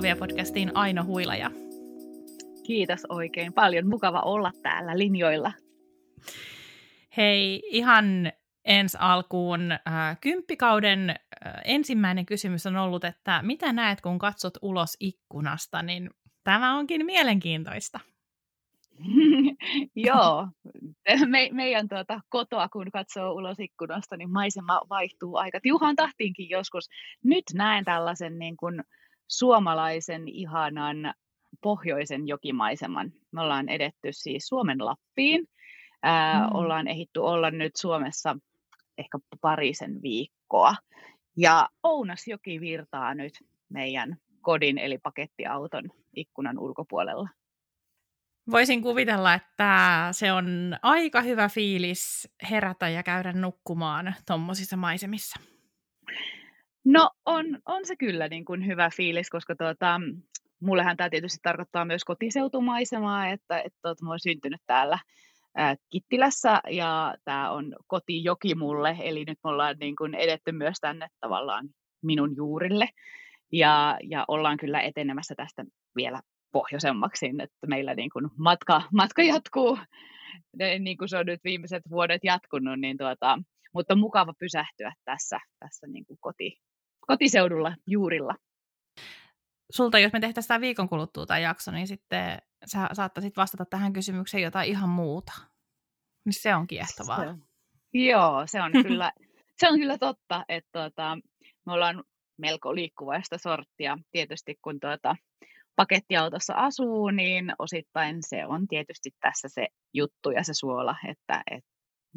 Luovia-podcastiin Aino Huilaja. Kiitos oikein paljon. Mukava olla täällä linjoilla. Hei, ihan ensi alkuun äh, kymppikauden äh, ensimmäinen kysymys on ollut, että mitä näet, kun katsot ulos ikkunasta, niin tämä onkin mielenkiintoista. Joo, Me, meidän tuota, kotoa kun katsoo ulos ikkunasta, niin maisema vaihtuu aika tiuhaan tahtiinkin joskus. Nyt näen tällaisen niin kuin, suomalaisen ihanan pohjoisen jokimaiseman. Me ollaan edetty siis Suomen Lappiin. Ää, mm. Ollaan ehitty olla nyt Suomessa ehkä parisen viikkoa. Ja Ounasjoki virtaa nyt meidän kodin eli pakettiauton ikkunan ulkopuolella. Voisin kuvitella, että se on aika hyvä fiilis herätä ja käydä nukkumaan tuommoisissa maisemissa. No on, on se kyllä niin kuin hyvä fiilis, koska tuota, mullehan tämä tietysti tarkoittaa myös kotiseutumaisemaa, että, että tuota, mä olen syntynyt täällä ää, Kittilässä ja tämä on kotijoki mulle, eli nyt me ollaan niin kuin edetty myös tänne tavallaan minun juurille. Ja, ja ollaan kyllä etenemässä tästä vielä pohjoisemmaksi, että meillä niin kuin matka, matka jatkuu, niin kuin se on nyt viimeiset vuodet jatkunut, niin tuota, mutta mukava pysähtyä tässä, tässä niin kuin koti, kotiseudulla juurilla. Sulta, jos me tehtäisiin tämä viikon kuluttua tämä jakso, niin sitten sä saattaisit vastata tähän kysymykseen jotain ihan muuta. Niin se on kiehtovaa. Se, joo, se on kyllä, se on kyllä totta, että tuota, me ollaan melko liikkuvaista sorttia. Tietysti kun tuota, pakettiautossa asuu, niin osittain se on tietysti tässä se juttu ja se suola, että, että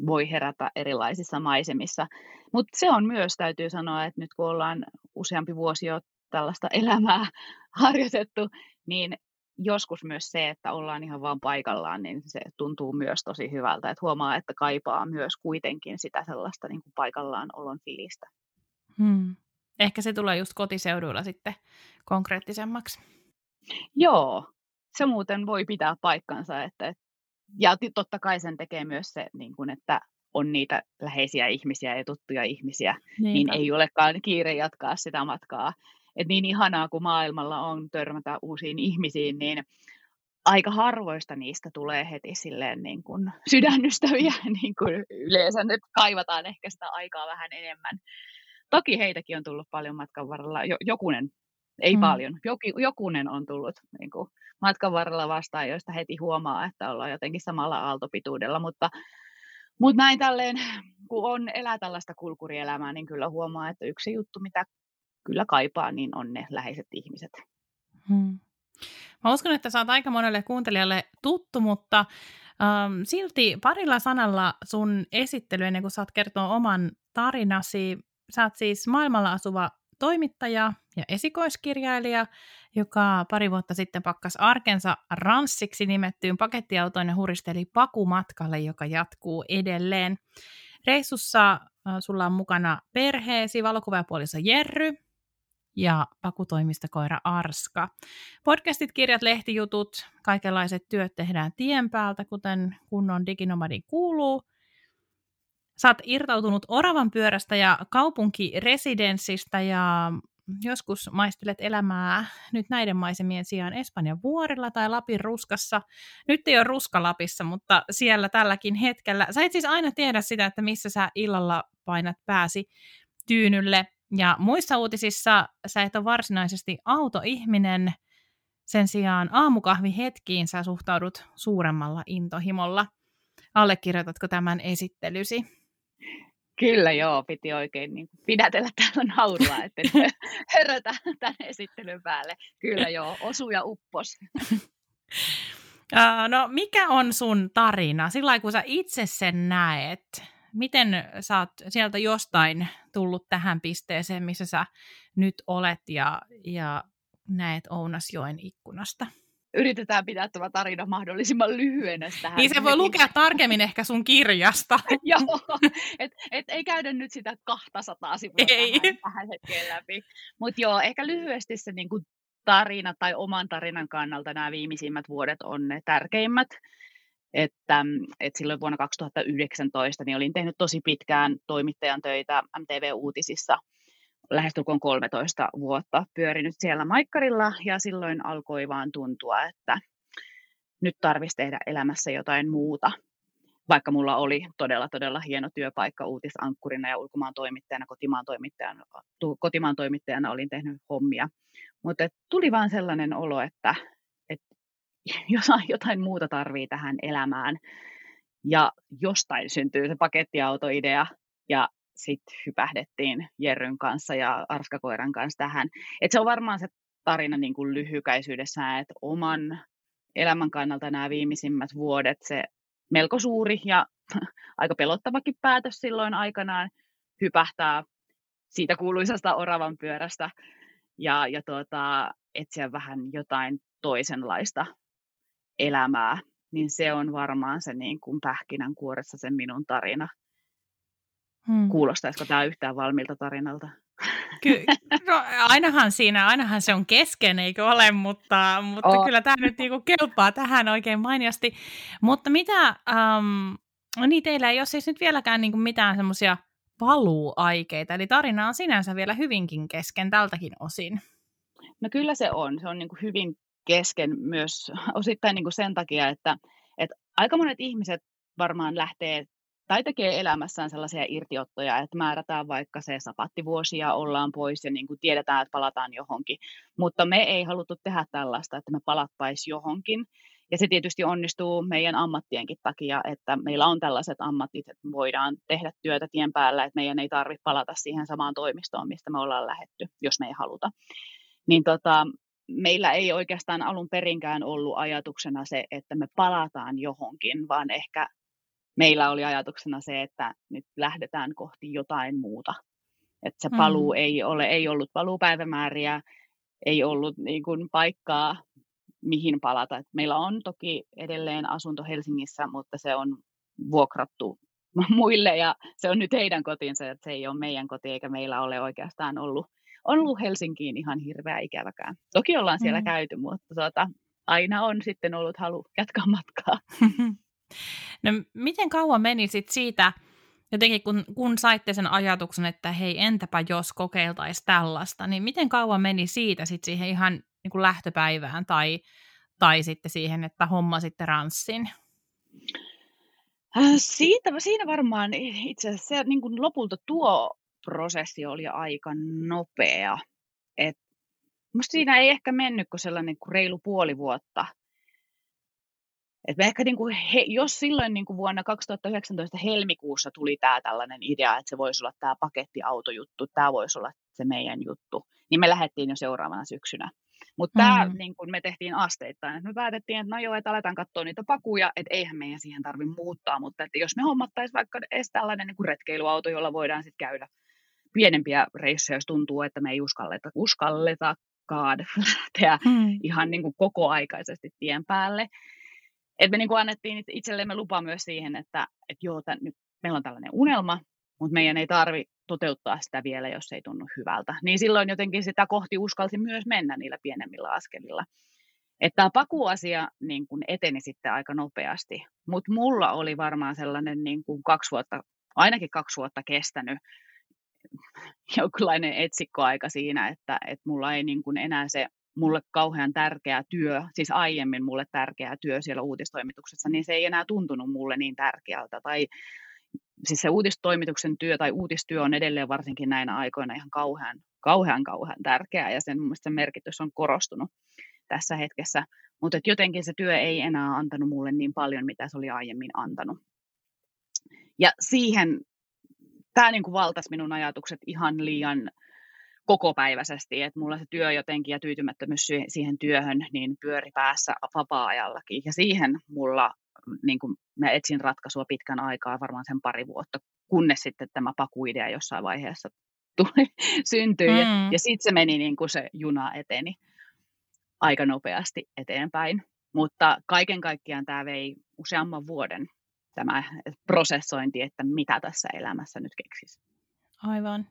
voi herätä erilaisissa maisemissa. Mutta se on myös, täytyy sanoa, että nyt kun ollaan useampi vuosi jo tällaista elämää harjoitettu, niin joskus myös se, että ollaan ihan vaan paikallaan, niin se tuntuu myös tosi hyvältä. Että huomaa, että kaipaa myös kuitenkin sitä sellaista niin kuin paikallaan olon fiilistä. Hmm. Ehkä se tulee just kotiseuduilla sitten konkreettisemmaksi. Joo, se muuten voi pitää paikkansa. Että, ja totta kai sen tekee myös se, niin kuin, että on niitä läheisiä ihmisiä ja tuttuja ihmisiä, Niinpä. niin ei olekaan kiire jatkaa sitä matkaa. Et niin ihanaa kuin maailmalla on törmätä uusiin ihmisiin, niin aika harvoista niistä tulee heti silleen niin kuin sydännystäviä, niin kuin yleensä nyt kaivataan ehkä sitä aikaa vähän enemmän. Toki heitäkin on tullut paljon matkan varrella, jokunen ei mm. paljon. Joki, jokunen on tullut niin kuin, matkan varrella vastaan, joista heti huomaa, että ollaan jotenkin samalla aaltopituudella, mutta, mutta näin tälleen, kun on elää tällaista kulkurielämää, niin kyllä huomaa, että yksi juttu, mitä kyllä kaipaa, niin on ne läheiset ihmiset. Hmm. Mä uskon, että sä oot aika monelle kuuntelijalle tuttu, mutta ähm, silti parilla sanalla sun esittely ennen kuin saat kertoa oman tarinasi. Sä oot siis maailmalla asuva toimittaja ja esikoiskirjailija, joka pari vuotta sitten pakkas arkensa ranssiksi nimettyyn pakettiautoon ja huristeli pakumatkalle, joka jatkuu edelleen. Reissussa sulla on mukana perheesi, valokuvapuoliso Jerry ja pakutoimistokoira Arska. Podcastit, kirjat, lehtijutut, kaikenlaiset työt tehdään tien päältä, kuten kunnon diginomadin kuuluu – Sä oot irtautunut oravan pyörästä ja kaupunkiresidenssistä ja joskus maistelet elämää nyt näiden maisemien sijaan Espanjan vuorilla tai Lapin ruskassa. Nyt ei ole ruska Lapissa, mutta siellä tälläkin hetkellä. Sä et siis aina tiedä sitä, että missä sä illalla painat pääsi tyynylle. Ja muissa uutisissa sä et ole varsinaisesti autoihminen, sen sijaan aamukahvi hetkiin sä suhtaudut suuremmalla intohimolla. Allekirjoitatko tämän esittelysi? Kyllä joo, piti oikein niin pidätellä täällä naurua, että hörötä tämän esittelyn päälle. Kyllä joo, osu ja uppos. no mikä on sun tarina, sillä kun sä itse sen näet? Miten sä oot sieltä jostain tullut tähän pisteeseen, missä sä nyt olet ja, ja näet Ounasjoen ikkunasta? Yritetään pitää tämä tarina mahdollisimman lyhyenä. Tähän niin se voi lukea tarkemmin ehkä sun kirjasta. Joo, et, et ei käydä nyt sitä 200 sivua ei. Tähän, tähän hetkeen läpi. Mutta joo, ehkä lyhyesti se niinku tarina tai oman tarinan kannalta nämä viimeisimmät vuodet on ne tärkeimmät. Että, että silloin vuonna 2019 niin olin tehnyt tosi pitkään toimittajan töitä MTV-uutisissa lähestulkoon 13 vuotta pyörinyt siellä maikkarilla ja silloin alkoi vaan tuntua, että nyt tarvitsisi tehdä elämässä jotain muuta. Vaikka mulla oli todella, todella hieno työpaikka uutisankkurina ja ulkomaan toimittajana, kotimaan toimittajana, kotimaan toimittajana olin tehnyt hommia. Mutta tuli vaan sellainen olo, että, että jotain muuta tarvii tähän elämään. Ja jostain syntyy se pakettiautoidea ja sitten hypähdettiin Jerryn kanssa ja Arskakoiran kanssa tähän. Et se on varmaan se tarina niin kuin lyhykäisyydessään, että oman elämän kannalta nämä viimeisimmät vuodet, se melko suuri ja aika pelottavakin päätös silloin aikanaan hypähtää siitä kuuluisasta oravan pyörästä ja, ja tuota, etsiä vähän jotain toisenlaista elämää, niin se on varmaan se niin kuin pähkinänkuoressa se minun tarina. Hmm. Kuulostaisiko tämä yhtään valmiilta tarinalta? Ky- no, ainahan siinä, ainahan se on kesken, eikö ole, mutta, mutta oh. kyllä tämä nyt niinku kelpaa tähän oikein mainiosti. Mutta mitä, um, niin teillä ei ole siis nyt vieläkään niinku mitään semmoisia paluuaikeita, eli tarina on sinänsä vielä hyvinkin kesken tältäkin osin. No kyllä se on, se on niinku hyvin kesken myös osittain niinku sen takia, että, että aika monet ihmiset varmaan lähtee tai tekee elämässään sellaisia irtiottoja, että määrätään vaikka se sapattivuosi ja ollaan pois ja niin kuin tiedetään, että palataan johonkin. Mutta me ei haluttu tehdä tällaista, että me palattaisiin johonkin. Ja se tietysti onnistuu meidän ammattienkin takia, että meillä on tällaiset ammatit, että voidaan tehdä työtä tien päällä, että meidän ei tarvitse palata siihen samaan toimistoon, mistä me ollaan lähetty, jos me ei haluta. Niin tota, meillä ei oikeastaan alun perinkään ollut ajatuksena se, että me palataan johonkin, vaan ehkä meillä oli ajatuksena se, että nyt lähdetään kohti jotain muuta. Että se paluu mm. ei, ole, ei ollut paluupäivämääriä, ei ollut niin kuin paikkaa, mihin palata. Et meillä on toki edelleen asunto Helsingissä, mutta se on vuokrattu muille ja se on nyt heidän kotinsa, että se ei ole meidän koti eikä meillä ole oikeastaan ollut, ollut Helsinkiin ihan hirveä ikäväkään. Toki ollaan siellä mm. käyty, mutta tuota, aina on sitten ollut halu jatkaa matkaa. No miten kauan meni sit siitä, jotenkin kun, kun saitte sen ajatuksen, että hei entäpä jos kokeiltaisiin tällaista, niin miten kauan meni siitä sit siihen ihan niin kuin lähtöpäivään tai, tai sitten siihen, että homma sitten ranssin? Äh, siitä, siinä varmaan itse asiassa se, niin kuin lopulta tuo prosessi oli aika nopea. Et musta siinä ei ehkä mennyt kuin sellainen kuin reilu puoli vuotta – et me ehkä niin kuin he, jos silloin niin kuin vuonna 2019 helmikuussa tuli tämä tällainen idea, että se voisi olla tämä pakettiautojuttu, tämä voisi olla se meidän juttu, niin me lähdettiin jo seuraavana syksynä. Mutta tämä mm. niin me tehtiin asteittain. Me päätettiin, että no joo, että aletaan katsoa niitä pakuja, että eihän meidän siihen tarvitse muuttaa, mutta että jos me hommattaisiin vaikka edes tällainen niin kuin retkeilyauto, jolla voidaan sitten käydä pienempiä reissuja, jos tuntuu, että me ei uskalleta, uskalletakaan lähteä mm. ihan niin kuin kokoaikaisesti tien päälle, et me niin kuin annettiin itsellemme lupa myös siihen, että, että joo, tämän, nyt meillä on tällainen unelma, mutta meidän ei tarvi toteuttaa sitä vielä, jos ei tunnu hyvältä. Niin silloin jotenkin sitä kohti uskalsi myös mennä niillä pienemmillä askelilla. Että tämä pakuasia niin kuin eteni sitten aika nopeasti, mutta mulla oli varmaan sellainen niin kuin kaksi vuotta, ainakin kaksi vuotta kestänyt jonkinlainen etsikkoaika siinä, että, että mulla ei niin kuin enää se mulle kauhean tärkeä työ, siis aiemmin mulle tärkeä työ siellä uutistoimituksessa, niin se ei enää tuntunut mulle niin tärkeältä. Tai siis se uutistoimituksen työ tai uutistyö on edelleen varsinkin näinä aikoina ihan kauhean, kauhean, kauhean tärkeää ja sen, mun sen merkitys on korostunut tässä hetkessä. Mutta jotenkin se työ ei enää antanut mulle niin paljon, mitä se oli aiemmin antanut. Ja siihen tämä niin valtasi minun ajatukset ihan liian kokopäiväisesti, että mulla se työ jotenkin ja tyytymättömyys siihen työhön niin pyöri päässä vapaa-ajallakin. Ja siihen mulla, niin kuin mä etsin ratkaisua pitkän aikaa, varmaan sen pari vuotta, kunnes sitten tämä pakuidea jossain vaiheessa tuli, syntyi. Mm. Ja, ja sitten se meni niin kuin se juna eteni aika nopeasti eteenpäin. Mutta kaiken kaikkiaan tämä vei useamman vuoden tämä prosessointi, että mitä tässä elämässä nyt keksisi. Aivan.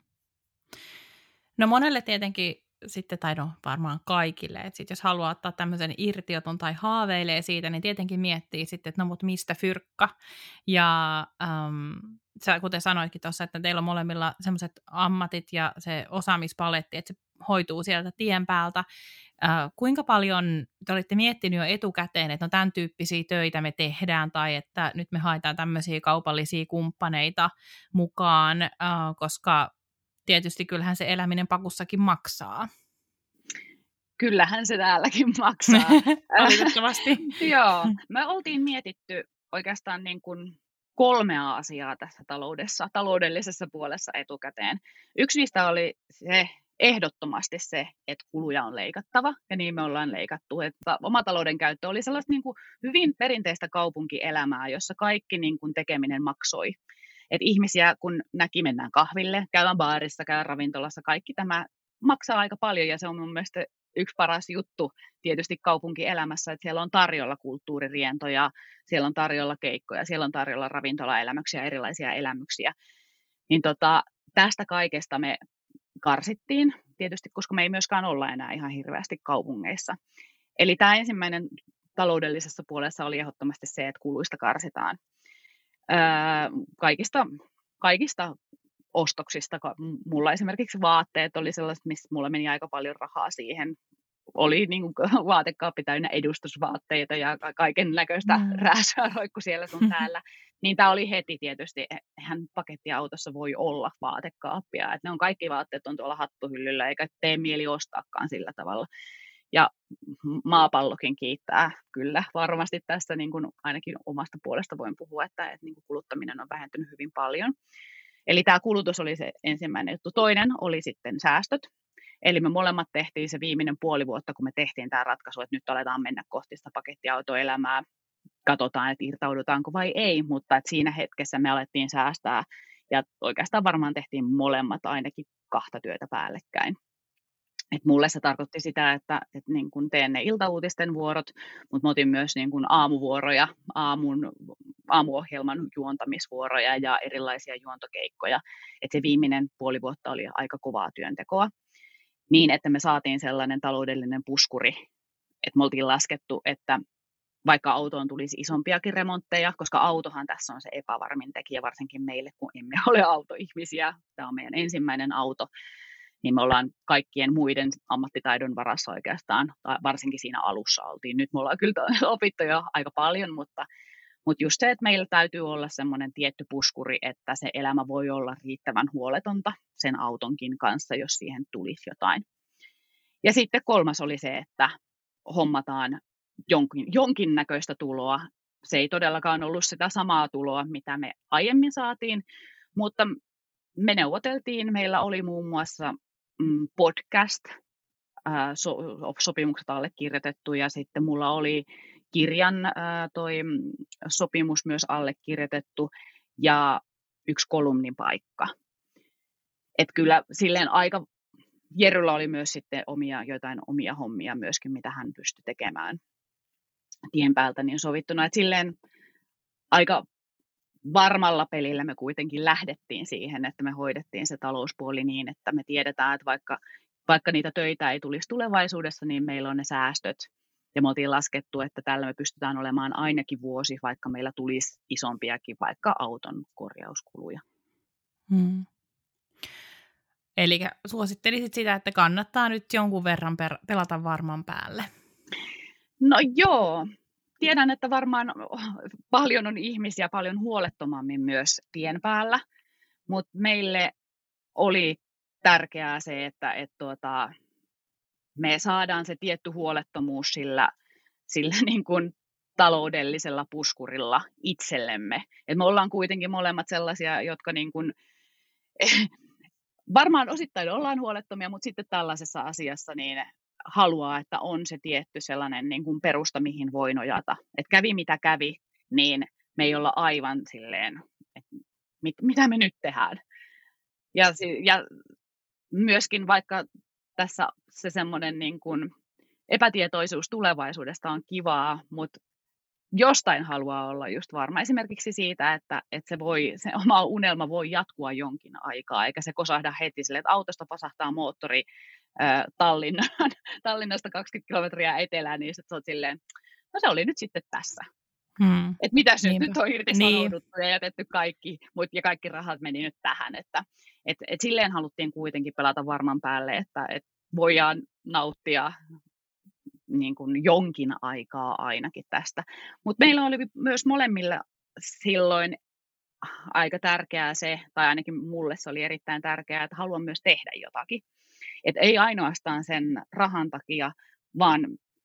No monelle tietenkin sitten, tai no varmaan kaikille, että sit jos haluaa ottaa tämmöisen irtioton tai haaveilee siitä, niin tietenkin miettii sitten, että no mut mistä fyrkka. Ja äm, sä kuten sanoitkin tuossa, että teillä on molemmilla semmoiset ammatit ja se osaamispaletti, että se hoituu sieltä tien päältä. Äh, kuinka paljon te olitte miettinyt jo etukäteen, että no tämän tyyppisiä töitä me tehdään tai että nyt me haetaan tämmöisiä kaupallisia kumppaneita mukaan, äh, koska tietysti kyllähän se eläminen pakussakin maksaa. Kyllähän se täälläkin maksaa. Valitettavasti. Joo, me oltiin mietitty oikeastaan niin kuin kolmea asiaa tässä taloudessa, taloudellisessa puolessa etukäteen. Yksi niistä oli se ehdottomasti se, että kuluja on leikattava, ja niin me ollaan leikattu. Että oma talouden käyttö oli sellaista niin kuin hyvin perinteistä kaupunkielämää, jossa kaikki niin kuin tekeminen maksoi. Et ihmisiä, kun näki, mennään kahville, käydään baarissa, käydään ravintolassa, kaikki tämä maksaa aika paljon, ja se on mun mielestä yksi paras juttu tietysti kaupunkielämässä, että siellä on tarjolla kulttuuririentoja, siellä on tarjolla keikkoja, siellä on tarjolla ravintolaelämyksiä, erilaisia elämyksiä. Niin tota, tästä kaikesta me karsittiin, tietysti koska me ei myöskään olla enää ihan hirveästi kaupungeissa. Eli tämä ensimmäinen taloudellisessa puolessa oli ehdottomasti se, että kuluista karsitaan. Kaikista, kaikista ostoksista. Mulla esimerkiksi vaatteet oli sellaiset, missä mulla meni aika paljon rahaa siihen. Oli niin kuin vaatekaappi täynnä edustusvaatteita ja kaiken näköistä mm. rääsyä roikku siellä sun täällä. Niin tämä oli heti tietysti, hän pakettiautossa voi olla vaatekaappia. että ne on kaikki vaatteet on tuolla hattuhyllyllä, eikä tee mieli ostaakaan sillä tavalla. Ja maapallokin kiittää kyllä varmasti tästä, niin kuin ainakin omasta puolesta voin puhua, että, että niin kuin kuluttaminen on vähentynyt hyvin paljon. Eli tämä kulutus oli se ensimmäinen juttu. Toinen oli sitten säästöt. Eli me molemmat tehtiin se viimeinen puoli vuotta, kun me tehtiin tämä ratkaisu, että nyt aletaan mennä kohti sitä pakettiautoelämää. Katsotaan, että irtaudutaanko vai ei, mutta että siinä hetkessä me alettiin säästää. Ja oikeastaan varmaan tehtiin molemmat ainakin kahta työtä päällekkäin. Et mulle se tarkoitti sitä, että, että niin kun teen ne iltauutisten vuorot, mutta otin myös niin kun aamuvuoroja, aamun, aamuohjelman juontamisvuoroja ja erilaisia juontokeikkoja. Et se viimeinen puoli vuotta oli aika kovaa työntekoa. Niin, että me saatiin sellainen taloudellinen puskuri, että me oltiin laskettu, että vaikka autoon tulisi isompiakin remontteja, koska autohan tässä on se epävarmin tekijä, varsinkin meille, kun emme ole autoihmisiä. Tämä on meidän ensimmäinen auto, niin me ollaan kaikkien muiden ammattitaidon varassa oikeastaan, tai varsinkin siinä alussa oltiin. Nyt me ollaan kyllä opittu jo aika paljon, mutta, mutta just se, että meillä täytyy olla semmoinen tietty puskuri, että se elämä voi olla riittävän huoletonta sen autonkin kanssa, jos siihen tulisi jotain. Ja sitten kolmas oli se, että hommataan jonkin, jonkinnäköistä tuloa. Se ei todellakaan ollut sitä samaa tuloa, mitä me aiemmin saatiin, mutta me neuvoteltiin. Meillä oli muun muassa podcast, so, sopimukset allekirjoitettu ja sitten mulla oli kirjan toi sopimus myös allekirjoitettu ja yksi kolumnin paikka. Et kyllä silleen aika, Jeryllä oli myös sitten omia, jotain omia hommia myöskin, mitä hän pystyi tekemään tien päältä niin sovittuna. Et silleen aika varmalla pelillä me kuitenkin lähdettiin siihen, että me hoidettiin se talouspuoli niin, että me tiedetään, että vaikka, vaikka niitä töitä ei tulisi tulevaisuudessa, niin meillä on ne säästöt. Ja me oltiin laskettu, että tällä me pystytään olemaan ainakin vuosi, vaikka meillä tulisi isompiakin vaikka auton korjauskuluja. Hmm. Eli suosittelisit sitä, että kannattaa nyt jonkun verran per- pelata varman päälle? No joo, tiedän, että varmaan paljon on ihmisiä paljon huolettomammin myös tien päällä, mutta meille oli tärkeää se, että et tuota, me saadaan se tietty huolettomuus sillä, sillä niin kuin taloudellisella puskurilla itsellemme. Et me ollaan kuitenkin molemmat sellaisia, jotka niin kuin, varmaan osittain ollaan huolettomia, mutta sitten tällaisessa asiassa niin haluaa, että on se tietty sellainen niin kuin perusta, mihin voi nojata. Että kävi mitä kävi, niin me ei olla aivan silleen, että mit, mitä me nyt tehdään. Ja, ja myöskin vaikka tässä se semmoinen niin kuin epätietoisuus tulevaisuudesta on kivaa, mutta jostain haluaa olla just varma. Esimerkiksi siitä, että, että se, voi, se oma unelma voi jatkua jonkin aikaa, eikä se kosahda heti sille, että autosta pasahtaa moottori äh, Tallinnaan, Tallinnasta 20 kilometriä etelään, niin sitten olet silleen, no se oli nyt sitten tässä. Hmm. Että mitä nyt, nyt on irtisanouduttu niin. ja jätetty kaikki, ja kaikki rahat meni nyt tähän. Että, et, et silleen haluttiin kuitenkin pelata varman päälle, että et voidaan nauttia niin kuin jonkin aikaa ainakin tästä. Mutta meillä oli myös molemmilla silloin aika tärkeää se, tai ainakin mulle se oli erittäin tärkeää, että haluan myös tehdä jotakin. Et ei ainoastaan sen rahan takia, vaan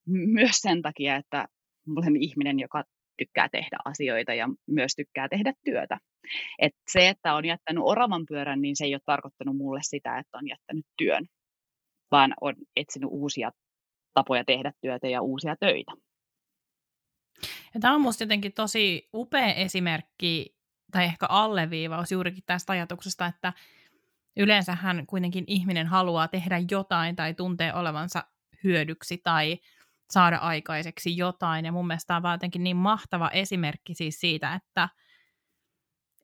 myös sen takia, että olen ihminen, joka tykkää tehdä asioita ja myös tykkää tehdä työtä. Et se, että on jättänyt oravan pyörän, niin se ei ole tarkoittanut mulle sitä, että on jättänyt työn, vaan on etsinyt uusia tapoja tehdä työtä ja uusia töitä. Ja tämä on minusta jotenkin tosi upea esimerkki, tai ehkä alleviivaus juurikin tästä ajatuksesta, että yleensähän kuitenkin ihminen haluaa tehdä jotain tai tuntee olevansa hyödyksi tai saada aikaiseksi jotain. Ja mun mielestä tämä on jotenkin niin mahtava esimerkki siis siitä, että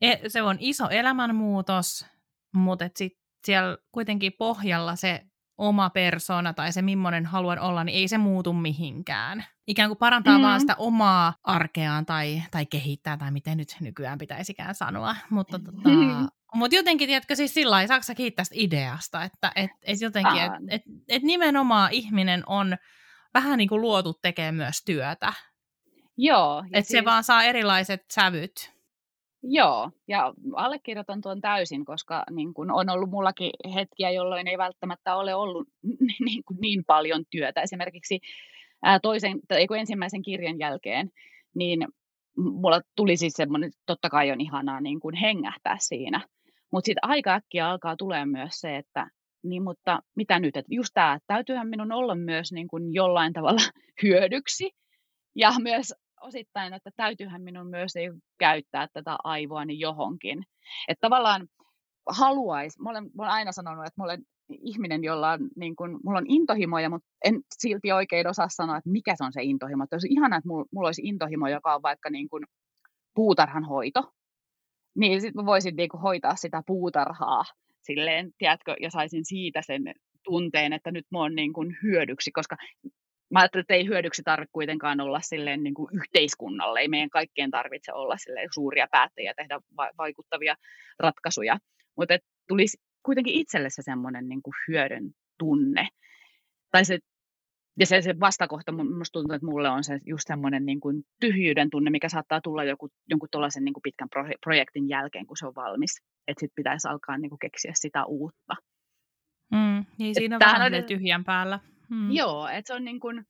e, se on iso elämänmuutos, mutta sitten siellä kuitenkin pohjalla se oma persona tai se millainen haluan olla, niin ei se muutu mihinkään. Ikään kuin parantaa mm. vaan sitä omaa arkeaan tai, tai kehittää, tai miten nyt nykyään pitäisikään sanoa. Mutta tota, mm. mut jotenkin, tiedätkö, siis sillä lailla, saako kiittää tästä ideasta, että et, et jotenkin, että et, et nimenomaan ihminen on vähän niin kuin luotu tekemään myös työtä. Joo. Että siis... se vaan saa erilaiset sävyt. Joo, ja allekirjoitan tuon täysin, koska niin kun on ollut mullakin hetkiä, jolloin ei välttämättä ole ollut niin, kuin niin paljon työtä. Esimerkiksi toisen, tai ensimmäisen kirjan jälkeen, niin mulla tuli siis semmoinen, totta kai on ihanaa niin kuin hengähtää siinä. Mutta sitten aika äkkiä alkaa tulee myös se, että niin mutta mitä nyt, että just tämä, täytyyhän minun olla myös niin kuin jollain tavalla hyödyksi ja myös osittain, että täytyyhän minun myös ei käyttää tätä aivoani johonkin. Että tavallaan haluaisi, mä olen, mä olen aina sanonut, että mä olen ihminen, jolla on, niin kuin, mulla on intohimoja, mutta en silti oikein osaa sanoa, että mikä se on se intohimo. Että olisi ihanaa, että mulla, mulla olisi intohimo, joka on vaikka niin kuin puutarhan hoito, niin sitten mä voisin niin kuin hoitaa sitä puutarhaa silleen, tiedätkö, ja saisin siitä sen tunteen, että nyt mä oon niin kuin hyödyksi, koska mä ajattelin, että ei hyödyksi tarvitse kuitenkaan olla silleen niin kuin yhteiskunnalle. Ei meidän kaikkien tarvitse olla silleen suuria päättäjiä tehdä va- vaikuttavia ratkaisuja. Mutta tulisi kuitenkin itselle se semmoinen niin kuin hyödyn tunne. Tai se, ja se, se vastakohta, minusta tuntuu, että mulle on se just semmoinen niin kuin tyhjyyden tunne, mikä saattaa tulla joku, jonkun tuollaisen niin kuin pitkän projektin jälkeen, kun se on valmis. Että sitten pitäisi alkaa niin kuin keksiä sitä uutta. Mm, niin siinä on vähän on, tyhjän päällä. Hmm. Joo, että se on niin kuin,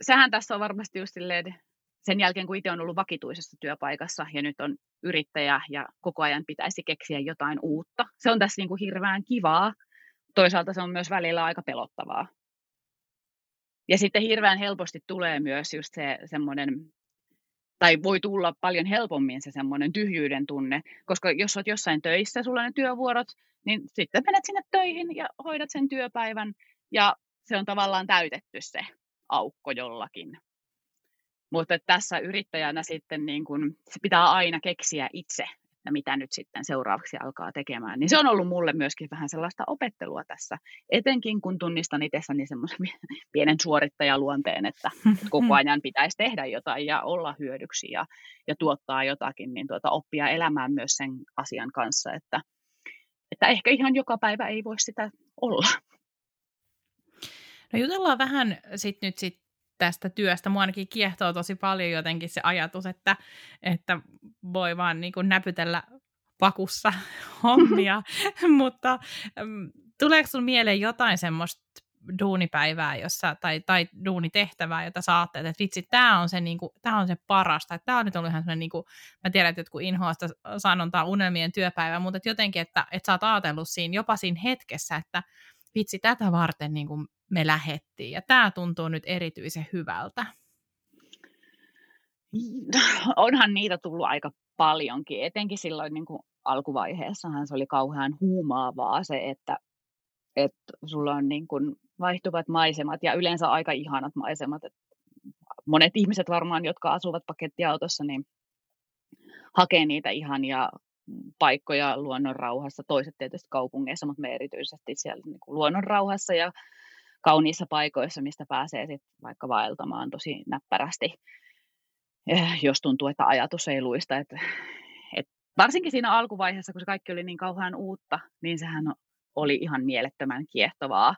sehän tässä on varmasti just silleen, sen jälkeen kun itse on ollut vakituisessa työpaikassa ja nyt on yrittäjä ja koko ajan pitäisi keksiä jotain uutta. Se on tässä niin kuin hirveän kivaa. Toisaalta se on myös välillä aika pelottavaa. Ja sitten hirveän helposti tulee myös just se semmoinen, tai voi tulla paljon helpommin se semmoinen tyhjyyden tunne, koska jos olet jossain töissä, sulla ne työvuorot, niin sitten menet sinne töihin ja hoidat sen työpäivän ja se on tavallaan täytetty se aukko jollakin. Mutta tässä yrittäjänä sitten niin kun, se pitää aina keksiä itse, että mitä nyt sitten seuraavaksi alkaa tekemään. Niin se on ollut mulle myöskin vähän sellaista opettelua tässä, etenkin kun tunnistan itsessäni semmoisen pienen suorittajaluonteen, että, että koko ajan pitäisi tehdä jotain ja olla hyödyksi ja, ja tuottaa jotakin, niin tuota, oppia elämään myös sen asian kanssa, että, että ehkä ihan joka päivä ei voi sitä olla. No jutellaan vähän sit nyt sit tästä työstä. Mua ainakin kiehtoo tosi paljon jotenkin se ajatus, että, että voi vaan niin kuin näpytellä pakussa hommia, mutta mm, tuleeko sun mieleen jotain semmoista duunipäivää jossa, tai, tai duunitehtävää, jota sä ajattelet, että vitsi, tämä on, se, niin kuin, tää on se parasta. Tämä on nyt ollut ihan niin kuin, mä tiedän, että jotkut inhoasta sanontaa unelmien työpäivä, mutta että jotenkin, että, että sä oot ajatellut siinä, jopa siinä hetkessä, että vitsi, tätä varten niin kuin me lähettiin. Ja tämä tuntuu nyt erityisen hyvältä. Onhan niitä tullut aika paljonkin, etenkin silloin niin kuin alkuvaiheessahan se oli kauhean huumaavaa se, että, että sulla on niin kuin vaihtuvat maisemat ja yleensä aika ihanat maisemat. Monet ihmiset varmaan, jotka asuvat pakettiautossa, niin hakee niitä ihania paikkoja luonnon rauhassa, toiset tietysti kaupungeissa, mutta me erityisesti siellä niin kuin luonnon rauhassa ja kauniissa paikoissa, mistä pääsee sitten vaikka vaeltamaan tosi näppärästi, eh, jos tuntuu, että ajatus ei luista. Et, et varsinkin siinä alkuvaiheessa, kun se kaikki oli niin kauhean uutta, niin sehän oli ihan mielettömän kiehtovaa.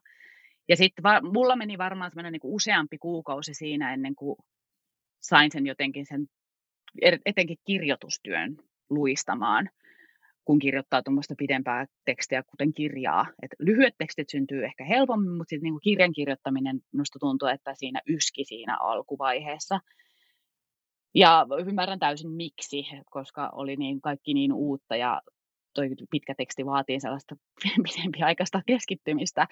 Ja sitten mulla meni varmaan semmoinen niin useampi kuukausi siinä ennen kuin sain sen jotenkin sen etenkin kirjoitustyön luistamaan, kun kirjoittaa tuommoista pidempää tekstiä, kuten kirjaa. Et lyhyet tekstit syntyy ehkä helpommin, mutta sitten niinku kirjan kirjoittaminen minusta tuntuu, että siinä yski siinä alkuvaiheessa. Ja ymmärrän täysin miksi, koska oli niin kaikki niin uutta ja toi pitkä teksti vaatii sellaista pidempiaikaista keskittymistä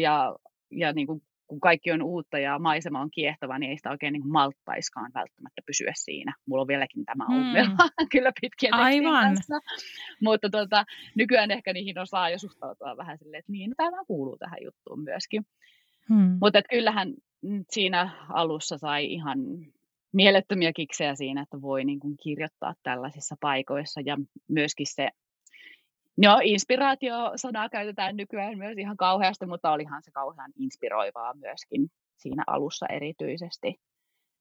ja, ja niin kuin kun kaikki on uutta ja maisema on kiehtova, niin ei sitä oikein niin malttaiskaan välttämättä pysyä siinä. Mulla on vieläkin tämä mm. ongelma kyllä pitkien Aivan. kanssa. Mutta tuota, nykyään ehkä niihin osaa jo suhtautua vähän silleen, että niin, no, tämä kuuluu tähän juttuun myöskin. Hmm. Mutta kyllähän siinä alussa sai ihan mielettömiä kiksejä siinä, että voi niin kuin kirjoittaa tällaisissa paikoissa ja myöskin se No, inspiraatio-sanaa käytetään nykyään myös ihan kauheasti, mutta olihan se kauhean inspiroivaa myöskin siinä alussa erityisesti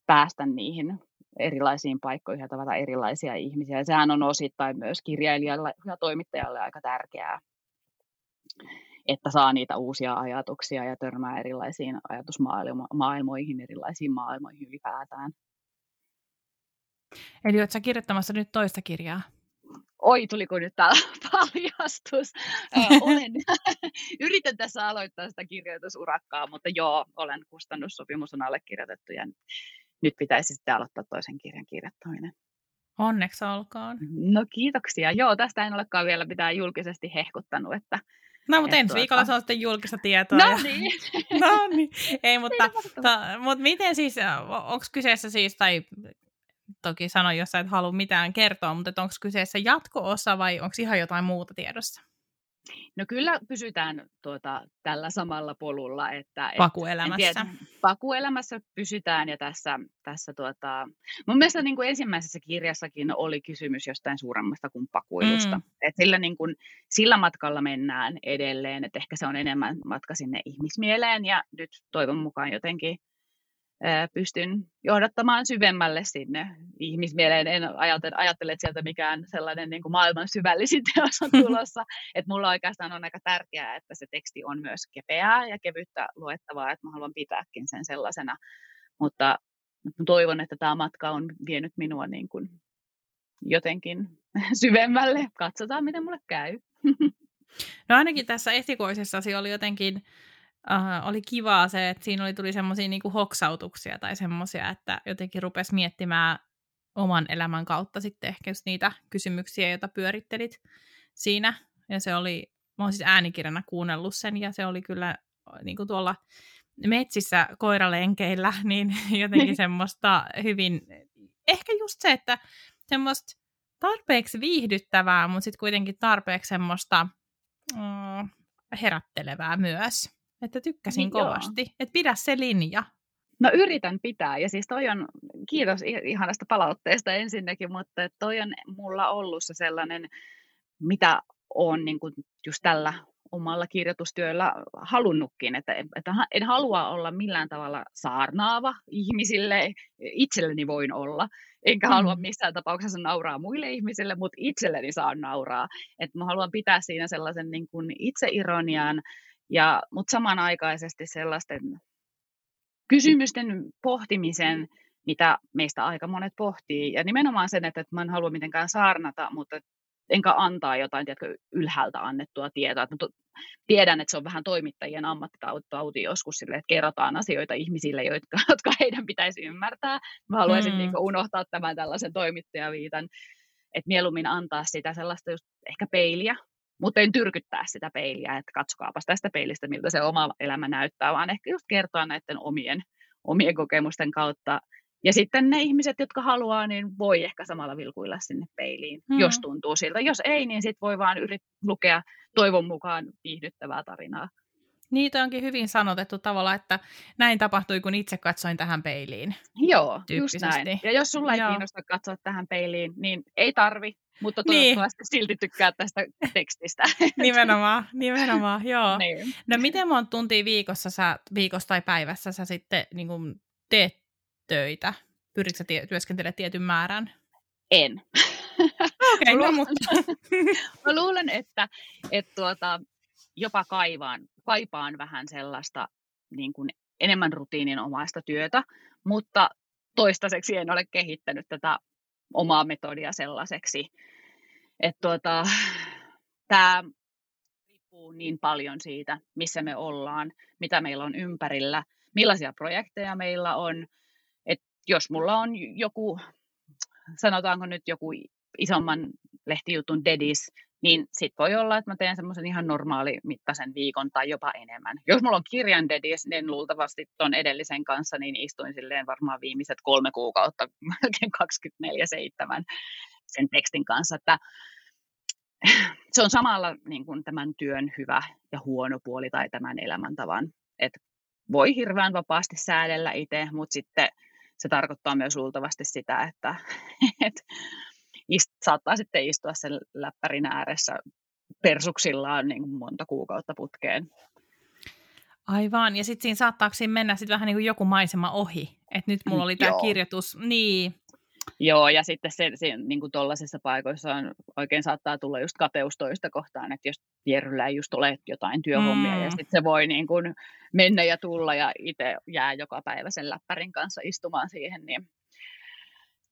päästä niihin erilaisiin paikkoihin ja tavata erilaisia ihmisiä. Ja sehän on osittain myös kirjailijalle ja toimittajalle aika tärkeää, että saa niitä uusia ajatuksia ja törmää erilaisiin ajatusmaailmoihin, erilaisiin maailmoihin ylipäätään. Eli oletko kirjoittamassa nyt toista kirjaa? Oi tuliko nyt täällä paljastus. olen, yritän tässä aloittaa sitä kirjoitusurakkaa, mutta joo, olen kustannussopimus on allekirjoitettu ja nyt pitäisi sitten aloittaa toisen kirjan kirjoittaminen. Onneksi olkoon. No kiitoksia. Joo, tästä en olekaan vielä mitään julkisesti hehkuttanut, että No, mutta ensi tuota... viikolla on sitten julkista tietoa. No ja... niin. no niin. Ei, mutta, ta, mutta miten siis, onko kyseessä siis, tai toki sano, jos sä et halua mitään kertoa, mutta onko kyseessä jatko-osa vai onko ihan jotain muuta tiedossa? No kyllä pysytään tuota, tällä samalla polulla. Että, pakuelämässä. Tiedä, pakuelämässä pysytään ja tässä, tässä tuota, mun mielestä niin kuin ensimmäisessä kirjassakin oli kysymys jostain suuremmasta kuin pakuilusta. Mm. Et sillä, niin kuin, sillä matkalla mennään edelleen, että ehkä se on enemmän matka sinne ihmismieleen ja nyt toivon mukaan jotenkin pystyn johdattamaan syvemmälle sinne ihmismieleen. En ajattele, ajattele että sieltä mikään sellainen niin kuin maailman syvällisin teos on tulossa. että mulla oikeastaan on aika tärkeää, että se teksti on myös kepeää ja kevyttä luettavaa, että mä haluan pitääkin sen sellaisena. Mutta toivon, että tämä matka on vienyt minua niin kuin jotenkin syvemmälle. Katsotaan, miten mulle käy. No ainakin tässä esikoisessasi oli jotenkin uh, oli kivaa se, että siinä oli, tuli semmoisia niinku hoksautuksia tai semmoisia, että jotenkin rupesi miettimään oman elämän kautta sitten ehkä just niitä kysymyksiä, joita pyörittelit siinä. Ja se oli, mä oon siis äänikirjana kuunnellut sen, ja se oli kyllä niin kuin tuolla metsissä koiralenkeillä, niin jotenkin semmoista hyvin, ehkä just se, että semmoista tarpeeksi viihdyttävää, mutta sitten kuitenkin tarpeeksi semmoista mm, herättelevää myös. Että tykkäsin niin kovasti. Että pidä se linja. No yritän pitää. Ja siis toi on, kiitos ihanasta palautteesta ensinnäkin, mutta toi on mulla ollut se sellainen, mitä on niin kuin just tällä omalla kirjoitustyöllä halunnutkin, että, että en halua olla millään tavalla saarnaava ihmisille, itselleni voin olla, enkä mm. halua missään tapauksessa nauraa muille ihmisille, mutta itselleni saan nauraa. Että mä haluan pitää siinä sellaisen niin kuin itseironian, ja, mutta samanaikaisesti sellaisten kysymysten pohtimisen, mitä meistä aika monet pohtii. Ja nimenomaan sen, että, että mä en halua mitenkään saarnata, mutta enkä antaa jotain tiedätkö, ylhäältä annettua tietoa. Että tiedän, että se on vähän toimittajien ammattitauti joskus sille, että kerrotaan asioita ihmisille, jotka, jotka heidän pitäisi ymmärtää. Mä haluaisin mm. niin unohtaa tämän tällaisen toimittajaviitan, että mieluummin antaa sitä sellaista just ehkä peiliä mutta en tyrkyttää sitä peiliä, että katsokaapas tästä peilistä, miltä se oma elämä näyttää, vaan ehkä just kertoa näiden omien, omien kokemusten kautta. Ja sitten ne ihmiset, jotka haluaa, niin voi ehkä samalla vilkuilla sinne peiliin, hmm. jos tuntuu siltä. Jos ei, niin sitten voi vaan yrit, lukea toivon mukaan viihdyttävää tarinaa. Niitä onkin hyvin sanotettu tavalla, että näin tapahtui, kun itse katsoin tähän peiliin. Joo, just näin. Ja jos sulla ei Joo. kiinnosta katsoa tähän peiliin, niin ei tarvi, mutta niin. toivottavasti niin. silti tykkää tästä tekstistä. Nimenomaan, nimenomaan, joo. Niin. No miten monta tuntia viikossa sä, viikossa tai päivässä sä sitten niin kuin teet töitä? Pyritkö sä tie- työskentelemään tietyn määrän? En. Okei, okay, no, mutta... Mä luulen, että, että tuota, jopa kaivaan, kaipaan vähän sellaista niin kuin enemmän rutiininomaista työtä, mutta toistaiseksi en ole kehittänyt tätä omaa metodia sellaiseksi. Että tuota, tämä riippuu niin paljon siitä, missä me ollaan, mitä meillä on ympärillä, millaisia projekteja meillä on. Et jos mulla on joku, sanotaanko nyt joku isomman lehtijutun dedis, niin sit voi olla, että mä teen semmoisen ihan normaali mittaisen viikon tai jopa enemmän. Jos mulla on kirjan dedis, niin luultavasti tuon edellisen kanssa, niin istuin silleen varmaan viimeiset kolme kuukautta, melkein 24-7 sen tekstin kanssa, että se on samalla niin kuin tämän työn hyvä ja huono puoli tai tämän elämäntavan, että voi hirveän vapaasti säädellä itse, mutta sitten se tarkoittaa myös luultavasti sitä, että, että ist, saattaa sitten istua sen läppärin ääressä persuksillaan niin kuin monta kuukautta putkeen. Aivan, ja sitten siinä saattaako siinä mennä sitten vähän niin kuin joku maisema ohi, että nyt mulla oli tämä kirjoitus, niin. Joo, ja sitten se, se niin kuin tuollaisissa paikoissa on, oikein saattaa tulla just kateus toista kohtaan, että jos Pierryllä ei just ole jotain työhommia, mm. ja sitten se voi niin kuin mennä ja tulla, ja itse jää joka päivä sen läppärin kanssa istumaan siihen, niin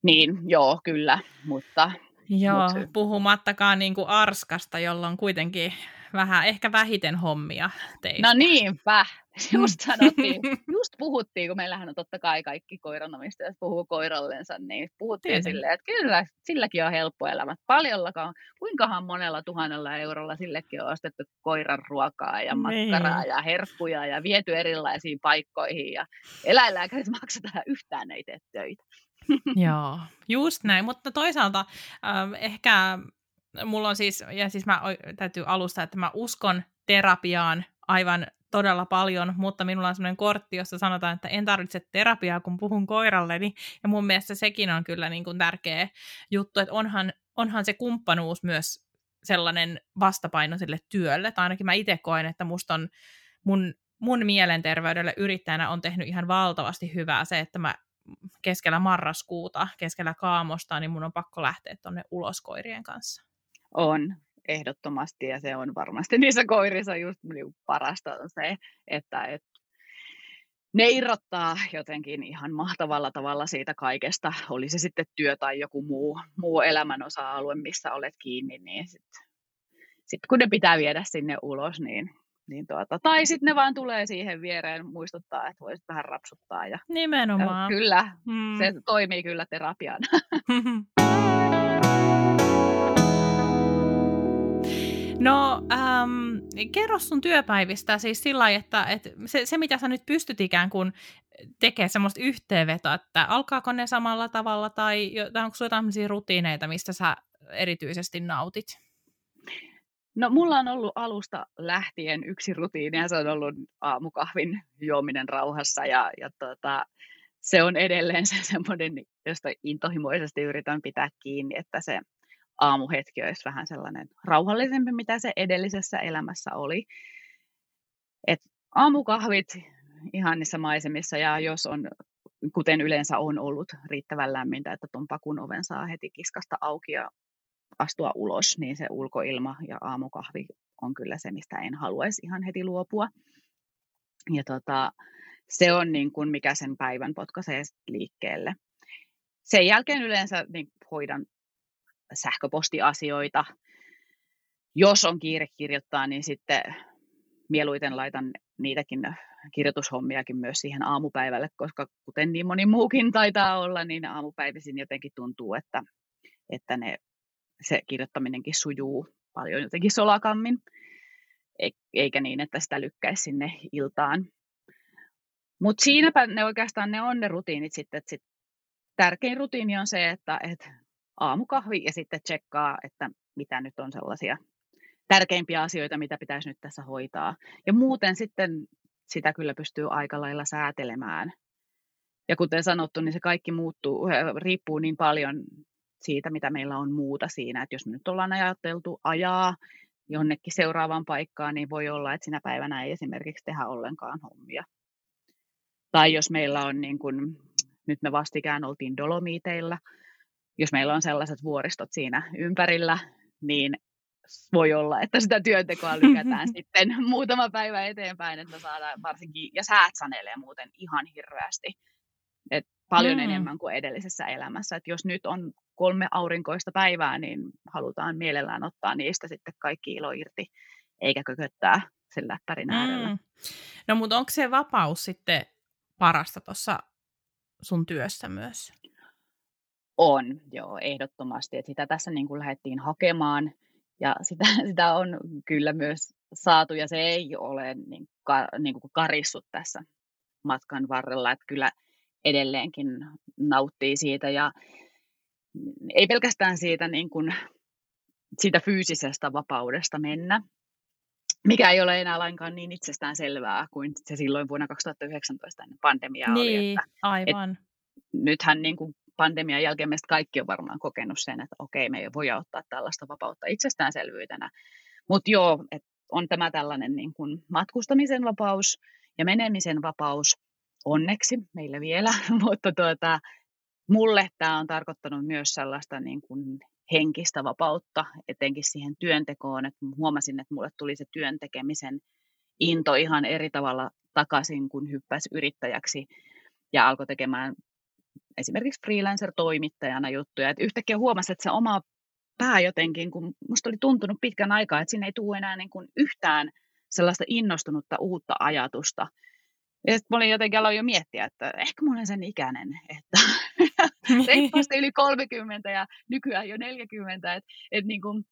niin, joo, kyllä, mutta... Joo, mutta... puhumattakaan niin kuin Arskasta, jolla on kuitenkin vähän, ehkä vähiten hommia teistä. No niinpä, just sanottiin, just puhuttiin, kun meillähän on totta kai kaikki koiranomistajat puhuu koirallensa, niin puhuttiin Tietenkin. silleen, että kyllä, silläkin on helppo elämä. Paljollakaan, kuinkahan monella tuhannella eurolla sillekin on ostettu koiran ruokaa ja niin. makkaraa ja herkkuja ja viety erilaisiin paikkoihin ja eläinlääkärit maksetaan yhtään ei tee töitä. Joo, just näin, mutta toisaalta äh, ehkä mulla on siis, ja siis mä täytyy alustaa, että mä uskon terapiaan aivan todella paljon, mutta minulla on sellainen kortti, jossa sanotaan, että en tarvitse terapiaa, kun puhun koiralleni, ja mun mielestä sekin on kyllä niin kuin tärkeä juttu, että onhan, onhan se kumppanuus myös sellainen vastapaino sille työlle, tai ainakin mä itse koen, että musta on mun, mun mielenterveydelle yrittäjänä on tehnyt ihan valtavasti hyvää se, että mä keskellä marraskuuta, keskellä kaamosta, niin mun on pakko lähteä tuonne ulos koirien kanssa. On, ehdottomasti, ja se on varmasti niissä koirissa just niin parasta on se, että et, ne irrottaa jotenkin ihan mahtavalla tavalla siitä kaikesta, oli se sitten työ tai joku muu, muu elämän osa-alue, missä olet kiinni, niin sitten sit kun ne pitää viedä sinne ulos, niin niin tuota, tai sitten ne vaan tulee siihen viereen muistuttaa, että voisit vähän rapsuttaa. Ja, Nimenomaan. Ja kyllä, mm. se toimii kyllä terapiana. No, ähm, kerro sun työpäivistä siis sillä lailla, että, että se, se, mitä sä nyt pystyt ikään kuin tekemään semmoista yhteenvetoa, että alkaako ne samalla tavalla tai, tai onko sulla jotain rutiineita, mistä sä erityisesti nautit? No mulla on ollut alusta lähtien yksi rutiini ja se on ollut aamukahvin juominen rauhassa ja, ja tota, se on edelleen se semmoinen, josta intohimoisesti yritän pitää kiinni, että se aamuhetki olisi vähän sellainen rauhallisempi, mitä se edellisessä elämässä oli. Et aamukahvit ihan niissä maisemissa ja jos on, kuten yleensä on ollut riittävän lämmintä, että tuon pakun oven saa heti kiskasta auki ja astua ulos, niin se ulkoilma ja aamukahvi on kyllä se, mistä en haluaisi ihan heti luopua. Ja tota, se on niin kuin mikä sen päivän potkaisee liikkeelle. Sen jälkeen yleensä niin hoidan sähköpostiasioita. Jos on kiire kirjoittaa, niin sitten mieluiten laitan niitäkin kirjoitushommiakin myös siihen aamupäivälle, koska kuten niin moni muukin taitaa olla, niin aamupäivisin jotenkin tuntuu, että, että ne se kirjoittaminenkin sujuu paljon jotenkin solakammin, eikä niin, että sitä lykkäisi sinne iltaan. Mutta siinäpä ne oikeastaan ne on ne rutiinit sitten, että sit tärkein rutiini on se, että et aamukahvi ja sitten tsekkaa, että mitä nyt on sellaisia tärkeimpiä asioita, mitä pitäisi nyt tässä hoitaa. Ja muuten sitten sitä kyllä pystyy aika lailla säätelemään. Ja kuten sanottu, niin se kaikki muuttuu, riippuu niin paljon siitä, mitä meillä on muuta siinä. Että jos me nyt ollaan ajateltu ajaa jonnekin seuraavaan paikkaan, niin voi olla, että sinä päivänä ei esimerkiksi tehdä ollenkaan hommia. Tai jos meillä on, niin kuin, nyt me vastikään oltiin Dolomiteilla, jos meillä on sellaiset vuoristot siinä ympärillä, niin voi olla, että sitä työntekoa lykätään sitten muutama päivä eteenpäin, että saadaan varsinkin, ja säät sanelee muuten ihan hirveästi, et paljon mm. enemmän kuin edellisessä elämässä. Et jos nyt on kolme aurinkoista päivää, niin halutaan mielellään ottaa niistä sitten kaikki ilo irti, eikä kököttää sen läppärin äärellä. Mm. No mutta onko se vapaus sitten parasta tuossa sun työssä myös? On, joo, ehdottomasti. Et sitä tässä niin kuin lähdettiin hakemaan ja sitä, sitä on kyllä myös saatu ja se ei ole niin, ka, niin kuin karissut tässä matkan varrella, että kyllä edelleenkin nauttii siitä ja ei pelkästään siitä, niin kuin, siitä fyysisestä vapaudesta mennä, mikä ei ole enää lainkaan niin itsestään selvää kuin se silloin vuonna 2019 ennen pandemiaa niin, oli. Että, aivan. Et nythän niin kuin pandemian jälkeen meistä kaikki on varmaan kokenut sen, että okei, me ei voi ottaa tällaista vapautta itsestäänselvyytenä. Mutta joo, et on tämä tällainen niin kuin matkustamisen vapaus ja menemisen vapaus, onneksi meillä vielä, mutta tuota, mulle tämä on tarkoittanut myös sellaista niin kuin henkistä vapautta, etenkin siihen työntekoon, että huomasin, että mulle tuli se työn tekemisen into ihan eri tavalla takaisin, kun hyppäsi yrittäjäksi ja alkoi tekemään esimerkiksi freelancer-toimittajana juttuja. Et yhtäkkiä huomasi, että se oma pää jotenkin, kun musta oli tuntunut pitkän aikaa, että sinne ei tule enää niin kuin yhtään sellaista innostunutta uutta ajatusta. Ja sitten olin jotenkin aloin jo miettiä, että ehkä mä olen sen ikäinen, että reippaasti yli 30 ja nykyään jo 40, että et niin kuin,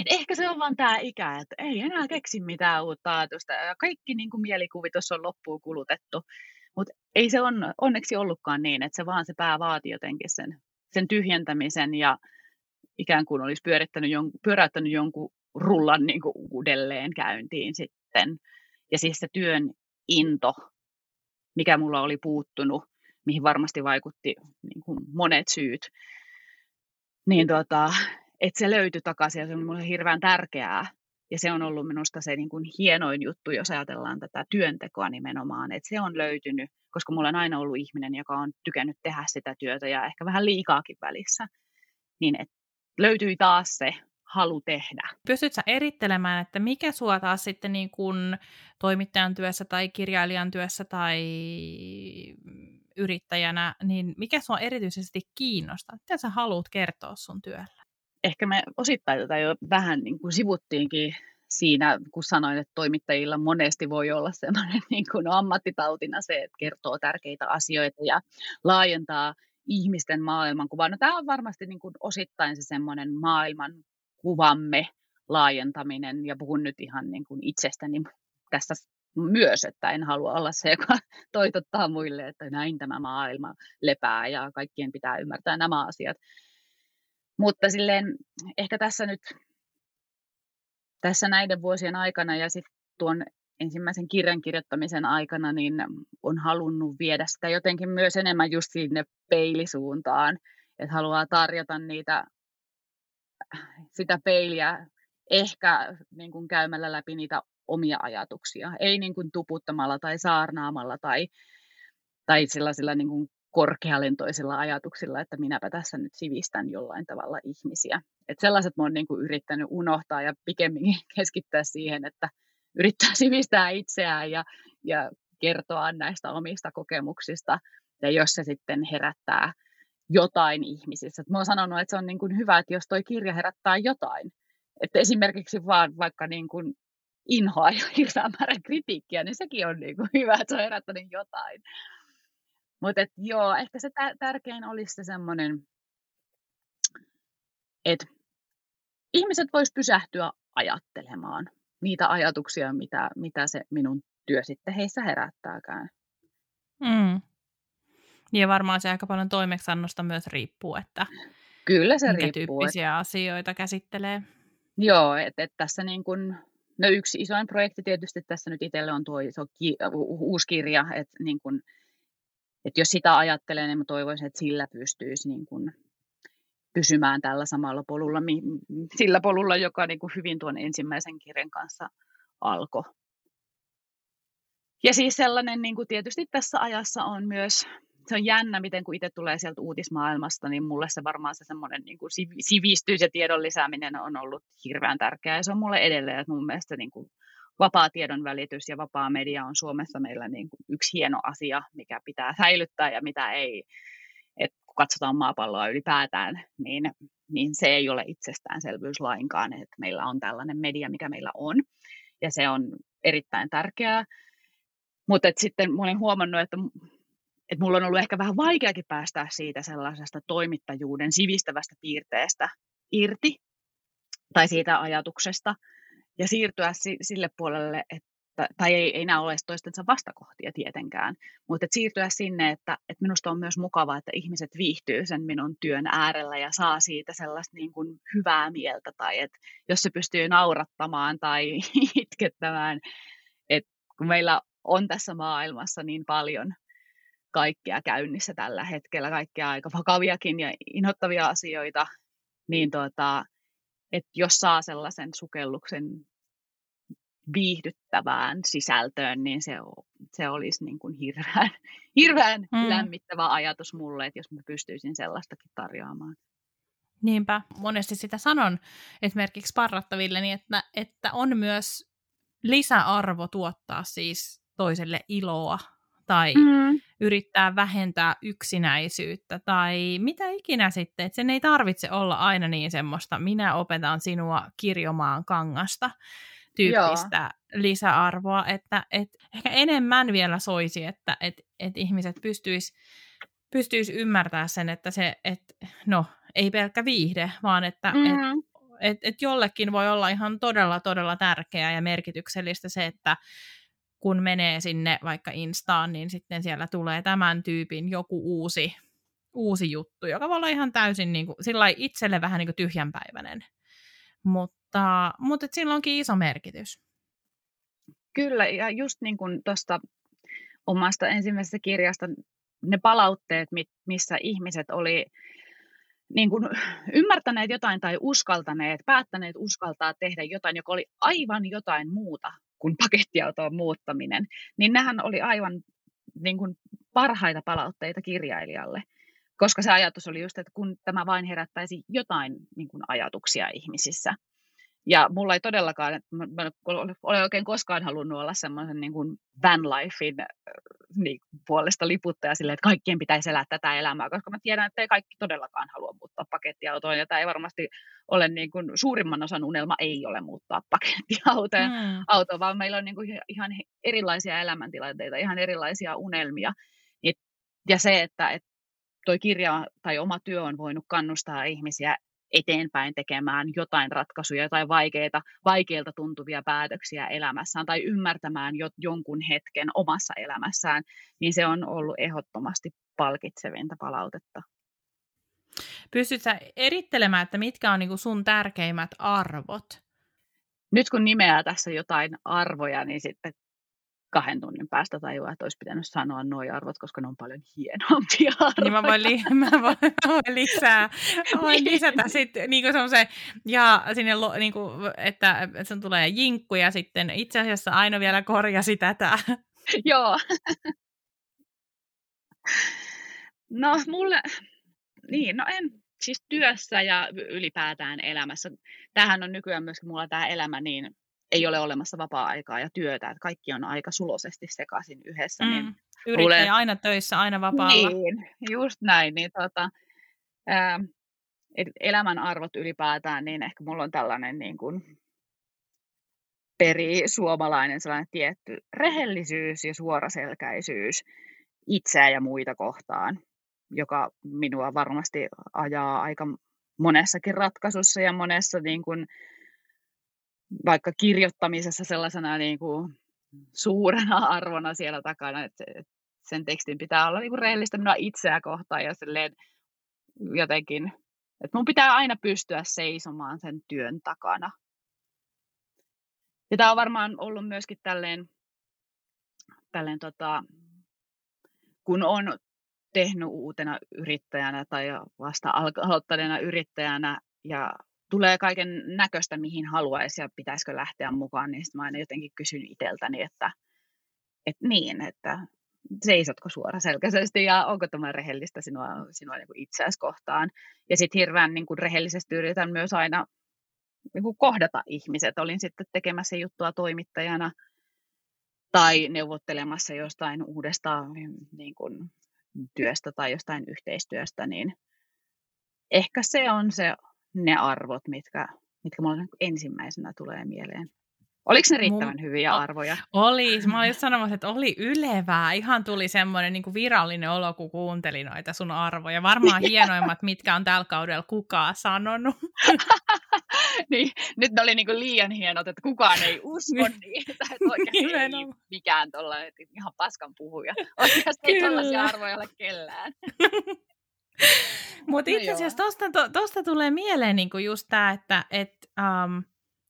et ehkä se on vaan tämä ikä, että ei enää keksi mitään uutta ajatusta ja kaikki niin kuin mielikuvitus on loppuun kulutettu. Mutta ei se on onneksi ollutkaan niin, että se vaan se pää vaati jotenkin sen, sen tyhjentämisen ja ikään kuin olisi pyörittänyt jon, pyöräyttänyt jonkun rullan niin kuin uudelleen käyntiin sitten. Ja siis se työn into, mikä mulla oli puuttunut, mihin varmasti vaikutti niin kuin monet syyt, niin tota, että se löytyi takaisin ja se on mulle hirveän tärkeää. Ja se on ollut minusta se niin kuin hienoin juttu, jos ajatellaan tätä työntekoa nimenomaan, että se on löytynyt, koska mulla on aina ollut ihminen, joka on tykännyt tehdä sitä työtä ja ehkä vähän liikaakin välissä. Niin että löytyi taas se halu tehdä. Pystytkö erittelemään, että mikä sua taas sitten niin kuin toimittajan työssä tai kirjailijan työssä tai yrittäjänä, niin mikä sua erityisesti kiinnostaa? Mitä sä haluat kertoa sun työllä? Ehkä me osittain tätä jo vähän niin kuin sivuttiinkin siinä, kun sanoin, että toimittajilla monesti voi olla sellainen niin kuin ammattitautina se, että kertoo tärkeitä asioita ja laajentaa ihmisten maailmankuvaa. No, tämä on varmasti niin kuin osittain se semmoinen maailman kuvamme laajentaminen, ja puhun nyt ihan niin kuin itsestäni tässä myös, että en halua olla se, joka toitottaa muille, että näin tämä maailma lepää ja kaikkien pitää ymmärtää nämä asiat. Mutta silleen ehkä tässä nyt tässä näiden vuosien aikana ja sitten tuon ensimmäisen kirjan kirjoittamisen aikana, niin on halunnut viedä sitä jotenkin myös enemmän just sinne peilisuuntaan, että haluaa tarjota niitä sitä peiliä ehkä niin kuin käymällä läpi niitä omia ajatuksia, ei niin kuin tuputtamalla tai saarnaamalla tai, tai sellaisilla niin kuin korkealentoisilla ajatuksilla, että minäpä tässä nyt sivistän jollain tavalla ihmisiä. Et sellaiset oon niin kuin yrittänyt unohtaa ja pikemminkin keskittää siihen, että yrittää sivistää itseään ja, ja kertoa näistä omista kokemuksista. Ja jos se sitten herättää jotain ihmisissä. Et mä oon sanonut, että se on niin kuin hyvä, että jos toi kirja herättää jotain. Että esimerkiksi vaan vaikka niin kuin inhoa ja hirveän määrän kritiikkiä, niin sekin on niin kuin hyvä, että se on herättänyt jotain. Mutta joo, ehkä se tärkein olisi se semmoinen, että ihmiset vois pysähtyä ajattelemaan niitä ajatuksia, mitä, mitä se minun työ sitten heissä herättääkään. Mm. Ja varmaan se aika paljon toimeksannosta myös riippuu, että Kyllä se riippuu. tyyppisiä että... asioita käsittelee. Joo, että et tässä niin kun, no yksi isoin projekti tietysti tässä nyt itselle on tuo iso ki, uusi kirja, että niin kun, et jos sitä ajattelee, niin mä toivoisin, että sillä pystyisi niin kun pysymään tällä samalla polulla, sillä polulla, joka niin kuin hyvin tuon ensimmäisen kirjan kanssa alkoi. Ja siis sellainen niin kuin tietysti tässä ajassa on myös, se on jännä, miten kun itse tulee sieltä uutismaailmasta, niin mulle se varmaan se semmoinen niin kuin sivistys ja tiedon lisääminen on ollut hirveän tärkeää. Ja se on mulle edelleen, että mun mielestä niin kuin vapaa tiedon välitys ja vapaa media on Suomessa meillä niin kuin yksi hieno asia, mikä pitää säilyttää ja mitä ei. Et kun katsotaan maapalloa ylipäätään, niin, niin se ei ole itsestäänselvyys lainkaan, että meillä on tällainen media, mikä meillä on. Ja se on erittäin tärkeää. Mutta sitten olen huomannut, että, että mulla on ollut ehkä vähän vaikeakin päästä siitä sellaisesta toimittajuuden sivistävästä piirteestä irti tai siitä ajatuksesta ja siirtyä sille puolelle, että tai ei, ei nämä ole toistensa vastakohtia tietenkään, mutta siirtyä sinne, että, että minusta on myös mukavaa, että ihmiset viihtyy sen minun työn äärellä ja saa siitä sellaista niin kuin hyvää mieltä, tai että jos se pystyy naurattamaan tai itkettämään, että kun meillä on tässä maailmassa niin paljon kaikkea käynnissä tällä hetkellä, kaikkea aika vakaviakin ja inhottavia asioita, niin tuota, että jos saa sellaisen sukelluksen viihdyttävään sisältöön, niin se, se olisi niin kuin hirveän, hirveän mm. lämmittävä ajatus mulle, että jos mä pystyisin sellaistakin tarjoamaan. Niinpä, monesti sitä sanon esimerkiksi parrattaville, niin että, että on myös lisäarvo tuottaa siis toiselle iloa tai mm. yrittää vähentää yksinäisyyttä tai mitä ikinä sitten. Että sen ei tarvitse olla aina niin semmoista, minä opetan sinua kirjomaan kangasta tyyppistä Joo. lisäarvoa, että et ehkä enemmän vielä soisi, että et, et ihmiset pystyis, pystyis ymmärtää sen, että se, et, no, ei pelkkä viihde, vaan että mm. et, et, et jollekin voi olla ihan todella, todella tärkeää ja merkityksellistä se, että kun menee sinne vaikka Instaan, niin sitten siellä tulee tämän tyypin joku uusi, uusi juttu, joka voi olla ihan täysin niin kuin, itselle vähän niin kuin tyhjänpäiväinen. Mutta, mutta sillä onkin iso merkitys. Kyllä, ja just niin kuin tuosta omasta ensimmäisestä kirjasta, ne palautteet, missä ihmiset oli niin kuin ymmärtäneet jotain tai uskaltaneet, päättäneet uskaltaa tehdä jotain, joka oli aivan jotain muuta kuin pakettiautoon muuttaminen, niin nehän oli aivan niin kuin parhaita palautteita kirjailijalle. Koska se ajatus oli just, että kun tämä vain herättäisi jotain niin kuin ajatuksia ihmisissä, ja mulla ei todellakaan, mä, mä olen oikein koskaan halunnut olla semmoisen niin kuin van lifein äh, niin, puolesta liputtaja sille, että kaikkien pitäisi elää tätä elämää, koska mä tiedän, että ei kaikki todellakaan halua muuttaa pakettiautoon, ja tämä ei varmasti ole niin kuin, suurimman osan unelma ei ole muuttaa pakettiautoon, mm. auto, vaan meillä on niin kuin ihan erilaisia elämäntilanteita, ihan erilaisia unelmia. Ja se, että, että toi kirja tai oma työ on voinut kannustaa ihmisiä eteenpäin tekemään jotain ratkaisuja, tai vaikeita, vaikeilta tuntuvia päätöksiä elämässään tai ymmärtämään jo, jonkun hetken omassa elämässään, niin se on ollut ehdottomasti palkitsevinta palautetta. Pystytkö erittelemään, että mitkä on niinku sun tärkeimmät arvot? Nyt kun nimeää tässä jotain arvoja, niin sitten kahden tunnin päästä tajua, että olisi pitänyt sanoa nuo arvot, koska ne on paljon hienompia arvoja. Niin mä voin, li- mä voin, voin lisää, voin lisätä sitten niin semmoisen, ja sinne, lo, niin kuin, että, että sun tulee jinkku ja sitten itse asiassa Aino vielä korjasi tätä. Joo. No mulle, niin, no en, siis työssä ja ylipäätään elämässä. Tämähän on nykyään myöskin mulla tämä elämä niin ei ole olemassa vapaa-aikaa ja työtä, että kaikki on aika sulosesti sekaisin yhdessä. Niin mm. Niin Yrittäjä luulen, aina töissä, aina vapaalla. Niin, just näin. Niin tota, ää, elämän arvot ylipäätään, niin ehkä mulla on tällainen niin kuin peri suomalainen sellainen tietty rehellisyys ja suoraselkäisyys itseä ja muita kohtaan, joka minua varmasti ajaa aika monessakin ratkaisussa ja monessa niin kuin, vaikka kirjoittamisessa sellaisena niin kuin suurena arvona siellä takana, että sen tekstin pitää olla niin kuin rehellistä minua itseä kohtaan ja silleen jotenkin, että mun pitää aina pystyä seisomaan sen työn takana. Ja tämä on varmaan ollut myöskin tälleen, tälleen tota, kun on tehnyt uutena yrittäjänä tai vasta aloittaneena yrittäjänä ja tulee kaiken näköistä, mihin haluaisi ja pitäisikö lähteä mukaan, niin mä aina jotenkin kysyn itseltäni, että, että niin, että seisotko suoraselkäisesti ja onko tämä rehellistä sinua, sinua niin itseäsi kohtaan. Ja sitten hirveän niin kuin rehellisesti yritän myös aina niin kuin kohdata ihmiset. Olin sitten tekemässä juttua toimittajana tai neuvottelemassa jostain uudesta niin kuin, työstä tai jostain yhteistyöstä, niin ehkä se on se, ne arvot, mitkä, mitkä mulle ensimmäisenä tulee mieleen. Oliko ne riittävän Mun, hyviä arvoja? Oli. Mä olin just sanomassa, että oli ylevää. Ihan tuli semmoinen niin virallinen olo, kun kuuntelin noita sun arvoja. Varmaan hienoimmat, mitkä on tällä kaudella kukaan sanonut. niin, nyt ne oli niin kuin liian hienot, että kukaan ei usko niitä. Että oikeasti ei mikään tuolla, ihan paskan puhuja. Oikeasti ei tuollaisia arvoja ole kellään. Mutta no itse asiassa tuosta to, tulee mieleen niinku just tämä, että et, um,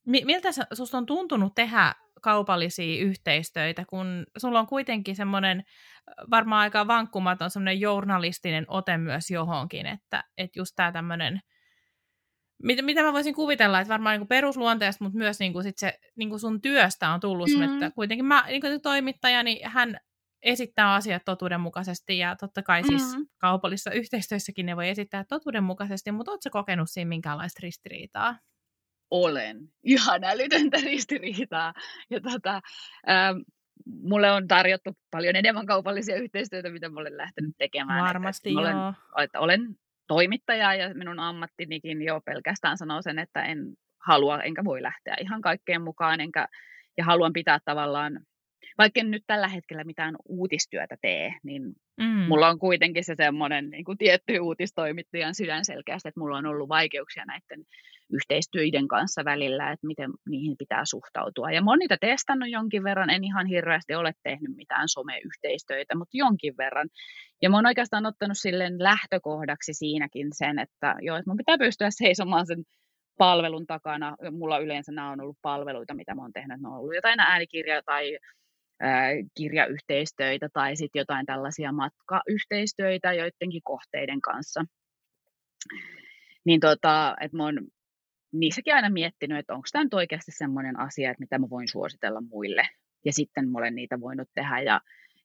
miltä sinusta on tuntunut tehdä kaupallisia yhteistöitä, kun sulla on kuitenkin semmoinen varmaan aika vankkumaton semmoinen journalistinen ote myös johonkin, että, että just tämä tämmöinen, mitä, mitä mä voisin kuvitella, että varmaan niin perusluonteesta, mutta myös niin kuin sit se niin kuin sun työstä on tullut mm-hmm. että kuitenkin mä niin kuin toimittaja, niin hän esittää asiat totuudenmukaisesti ja totta kai siis mm-hmm. kaupallisissa yhteistyössäkin ne voi esittää totuudenmukaisesti, mutta ootko kokenut siinä minkäänlaista ristiriitaa? olen. Ihan älytöntä ristiriitaa. Ja tota, ähm, mulle on tarjottu paljon enemmän kaupallisia yhteistyötä, mitä mä olen lähtenyt tekemään. Varmasti että, että joo. Olen, että olen toimittaja ja minun ammattinikin jo pelkästään sanoo sen, että en halua enkä voi lähteä ihan kaikkeen mukaan, enkä, ja haluan pitää tavallaan vaikka en nyt tällä hetkellä mitään uutistyötä tee, niin mm. mulla on kuitenkin se semmoinen niin kuin tietty uutistoimittajan sydän selkeästi, että mulla on ollut vaikeuksia näiden yhteistyöiden kanssa välillä, että miten niihin pitää suhtautua. Ja mä oon niitä testannut jonkin verran, en ihan hirveästi ole tehnyt mitään someyhteistyötä, mutta jonkin verran. Ja mä oon oikeastaan ottanut silleen lähtökohdaksi siinäkin sen, että joo, että mun pitää pystyä seisomaan sen palvelun takana. Mulla yleensä nämä on ollut palveluita, mitä mä oon tehnyt. Ne on ollut jotain äänikirja tai kirjayhteistöitä tai sitten jotain tällaisia matkayhteistyöitä joidenkin kohteiden kanssa. Niin tota, että mä oon niissäkin aina miettinyt, että onko tämä nyt oikeasti semmoinen asia, että mitä mä voin suositella muille. Ja sitten mä olen niitä voinut tehdä. Ja,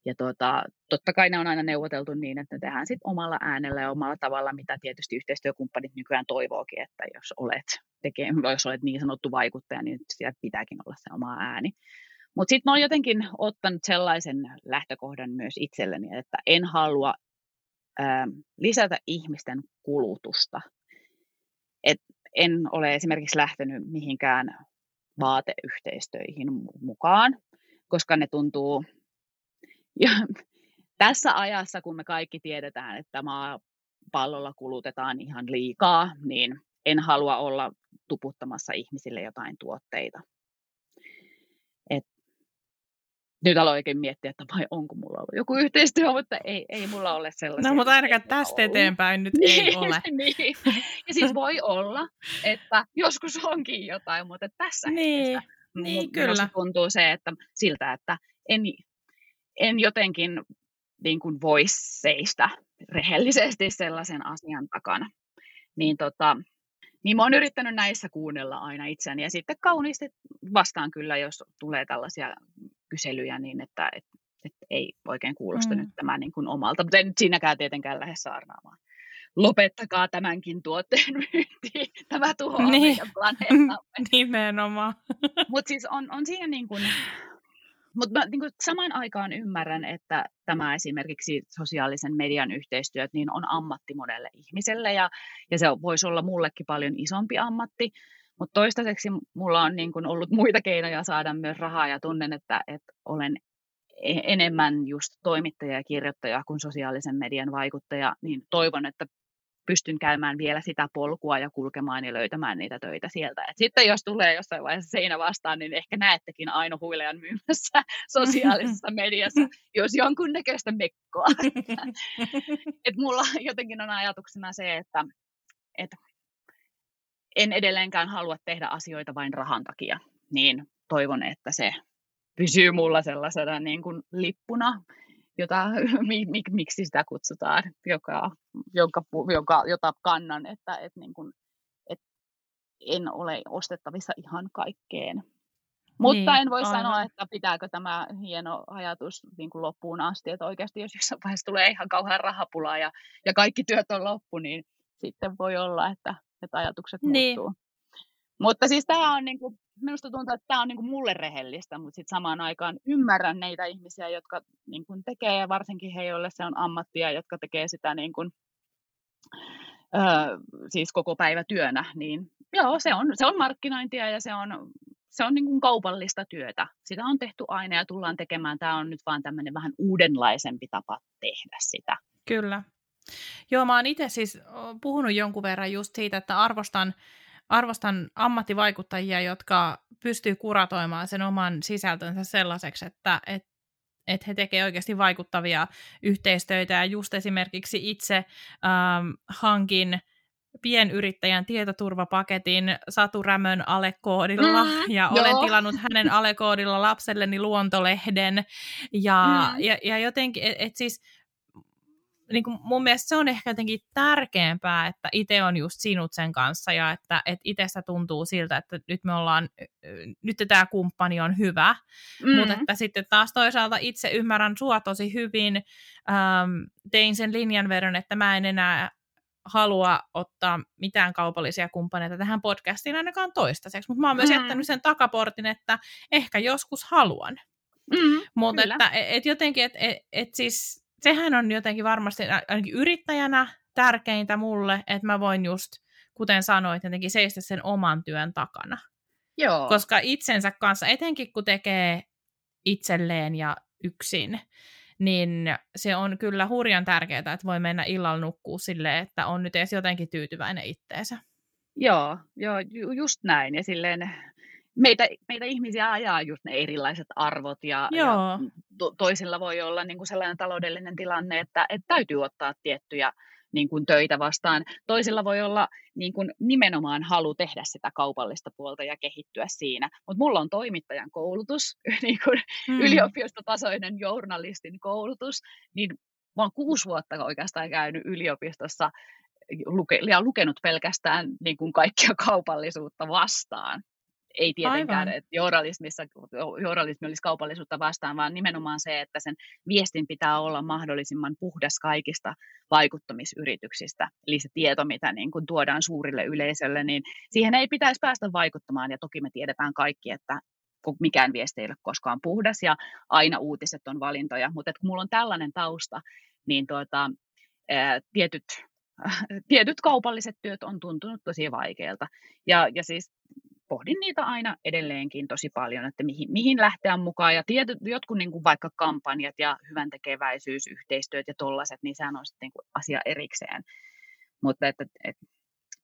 ja tota, totta kai ne on aina neuvoteltu niin, että ne tehdään sitten omalla äänellä ja omalla tavalla, mitä tietysti yhteistyökumppanit nykyään toivookin, että jos olet, tekee, jos olet niin sanottu vaikuttaja, niin siellä pitääkin olla se oma ääni. Mutta sitten mä oon jotenkin ottanut sellaisen lähtökohdan myös itselleni, että en halua ää, lisätä ihmisten kulutusta. Et en ole esimerkiksi lähtenyt mihinkään vaateyhteistöihin mukaan, koska ne tuntuu... Ja tässä ajassa, kun me kaikki tiedetään, että maapallolla kulutetaan ihan liikaa, niin en halua olla tuputtamassa ihmisille jotain tuotteita. Et nyt aloin oikein miettiä, että vai onko mulla ollut joku yhteistyö, mutta ei, ei mulla ole sellaisia. No, mutta ainakaan tästä ollut. eteenpäin nyt ei niin, ole. niin. Ja siis voi olla, että joskus onkin jotain, mutta tässä niin, hetkessä niin, kyllä. tuntuu se, että siltä, että en, en jotenkin niin kuin voi seistä rehellisesti sellaisen asian takana. Niin tota, niin mä oon yrittänyt näissä kuunnella aina itseäni ja sitten kauniisti vastaan kyllä, jos tulee tällaisia kyselyjä, niin että et, et ei oikein kuulosta mm. nyt tämä niin kuin omalta, mutta en siinäkään tietenkään lähde saarnaamaan. Lopettakaa tämänkin tuotteen myynti, tämä tuhoaa niin. meidän planeettamme. Nimenomaan. Mutta siis on, on siinä niin kuin, mutta niin kuin samaan aikaan ymmärrän, että tämä esimerkiksi sosiaalisen median yhteistyöt niin on ammatti monelle ihmiselle ja, ja se voisi olla mullekin paljon isompi ammatti. Mutta toistaiseksi mulla on niin kuin ollut muita keinoja saada myös rahaa ja tunnen, että, että olen e-, enemmän just toimittaja ja kirjoittaja kuin sosiaalisen median vaikuttaja, niin toivon, että pystyn käymään vielä sitä polkua ja kulkemaan ja löytämään niitä töitä sieltä. Et sitten jos tulee jossain vaiheessa seinä vastaan, niin ehkä näettekin Aino Huilean myymässä sosiaalisessa mediassa, jos jonkunnäköistä mekkoa. et mulla jotenkin on ajatuksena se, että, että en edelleenkään halua tehdä asioita vain rahan takia. Niin toivon, että se pysyy mulla sellaisena niin kuin lippuna, jota, mik, miksi sitä kutsutaan, joka, jonka, jonka, jota kannan, että, että, niin kuin, että en ole ostettavissa ihan kaikkeen. Mutta niin, en voi aivan. sanoa, että pitääkö tämä hieno ajatus niin kuin loppuun asti, että oikeasti jos jossain vaiheessa tulee ihan kauhean rahapula ja, ja kaikki työt on loppu, niin sitten voi olla, että, että ajatukset niin. muuttuu. Mutta siis tämä on, niin kuin, minusta tuntuu, että tämä on niin kuin mulle rehellistä, mutta sitten samaan aikaan ymmärrän neitä ihmisiä, jotka niin kuin tekee, ja varsinkin he, joille se on ammattia, jotka tekee sitä niin kuin, ö, siis koko päivä työnä, niin joo, se on, se on markkinointia ja se on, se on niin kuin kaupallista työtä. Sitä on tehty aina ja tullaan tekemään. Tämä on nyt vaan tämmöinen vähän uudenlaisempi tapa tehdä sitä. Kyllä. Joo, mä oon itse siis puhunut jonkun verran just siitä, että arvostan arvostan ammattivaikuttajia, jotka pystyy kuratoimaan sen oman sisältönsä sellaiseksi, että et, et he tekevät oikeasti vaikuttavia yhteistöitä. Ja just esimerkiksi itse ähm, hankin pienyrittäjän tietoturvapaketin Satu Rämön alekoodilla mm, ja joo. olen tilannut hänen alekoodilla lapselleni luontolehden ja, mm. ja, ja jotenkin, että et siis niin kuin mun mielestä se on ehkä jotenkin tärkeämpää, että itse on just sinut sen kanssa ja että, että itsestä tuntuu siltä, että nyt me ollaan, nyt tämä kumppani on hyvä, mm. mutta että sitten taas toisaalta itse ymmärrän sua tosi hyvin, ähm, tein sen linjanvedon, että mä en enää halua ottaa mitään kaupallisia kumppaneita tähän podcastiin ainakaan toistaiseksi, mutta mä oon myös mm. jättänyt sen takaportin, että ehkä joskus haluan. Mm, mutta että et jotenkin, että et, et siis sehän on jotenkin varmasti ainakin yrittäjänä tärkeintä mulle, että mä voin just, kuten sanoit, jotenkin seistä sen oman työn takana. Joo. Koska itsensä kanssa, etenkin kun tekee itselleen ja yksin, niin se on kyllä hurjan tärkeää, että voi mennä illalla nukkuu silleen, että on nyt edes jotenkin tyytyväinen itteensä. Joo, joo, just näin. Ja silleen meitä, meitä ihmisiä ajaa just ne erilaiset arvot ja, ja to, toisilla voi olla niin kuin sellainen taloudellinen tilanne, että, että täytyy ottaa tiettyjä niin kuin töitä vastaan. Toisilla voi olla niin kuin nimenomaan halu tehdä sitä kaupallista puolta ja kehittyä siinä. Mutta mulla on toimittajan koulutus, niin kuin hmm. yliopistotasoinen journalistin koulutus, niin mä oon kuusi vuotta oikeastaan käynyt yliopistossa luke, ja lukenut pelkästään niin kuin kaikkia kaupallisuutta vastaan ei tietenkään, Aivan. että journalismissa, journalismi olisi kaupallisuutta vastaan, vaan nimenomaan se, että sen viestin pitää olla mahdollisimman puhdas kaikista vaikuttamisyrityksistä. Eli se tieto, mitä niin kuin tuodaan suurille yleisölle, niin siihen ei pitäisi päästä vaikuttamaan. Ja toki me tiedetään kaikki, että mikään viesti ei ole koskaan puhdas ja aina uutiset on valintoja. Mutta kun mulla on tällainen tausta, niin tuota, ää, tietyt tietyt kaupalliset työt on tuntunut tosi vaikealta. Ja, ja siis pohdin niitä aina edelleenkin tosi paljon, että mihin, mihin lähteä mukaan. Ja tietyt, jotkut niin kuin vaikka kampanjat ja hyvän tekeväisyys, yhteistyöt ja tollaiset, niin sehän on sitten niin kuin asia erikseen. Mutta että, et,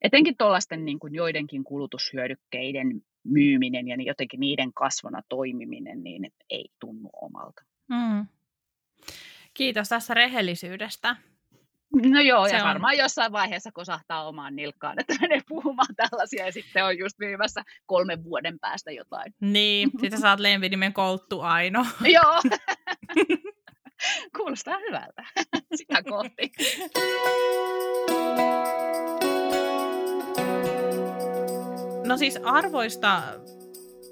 etenkin tuollaisten niin kuin joidenkin kulutushyödykkeiden myyminen ja jotenkin niiden kasvona toimiminen, niin ei tunnu omalta. Mm. Kiitos tässä rehellisyydestä. No joo, se ja on. varmaan jossain vaiheessa kosahtaa omaan nilkkaan, että menee puhumaan tällaisia ja sitten on just myymässä kolmen vuoden päästä jotain. Niin, sitten saat lempinimen Kouttu Aino. joo. Kuulostaa hyvältä. Sitä kohti. No siis arvoista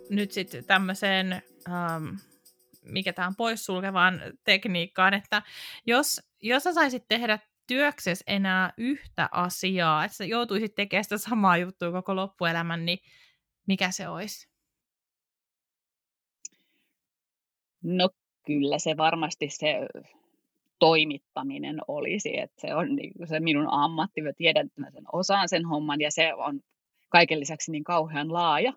nyt sitten tämmöiseen, ähm, mikä tämä on poissulkevaan tekniikkaan, että jos, jos sä saisit tehdä työkses enää yhtä asiaa, että sä joutuisit tekemään sitä samaa juttua koko loppuelämän, niin mikä se olisi? No kyllä se varmasti se toimittaminen olisi, että se on niin se minun ammatti, mä tiedän, että mä sen osaan sen homman ja se on kaiken lisäksi niin kauhean laaja,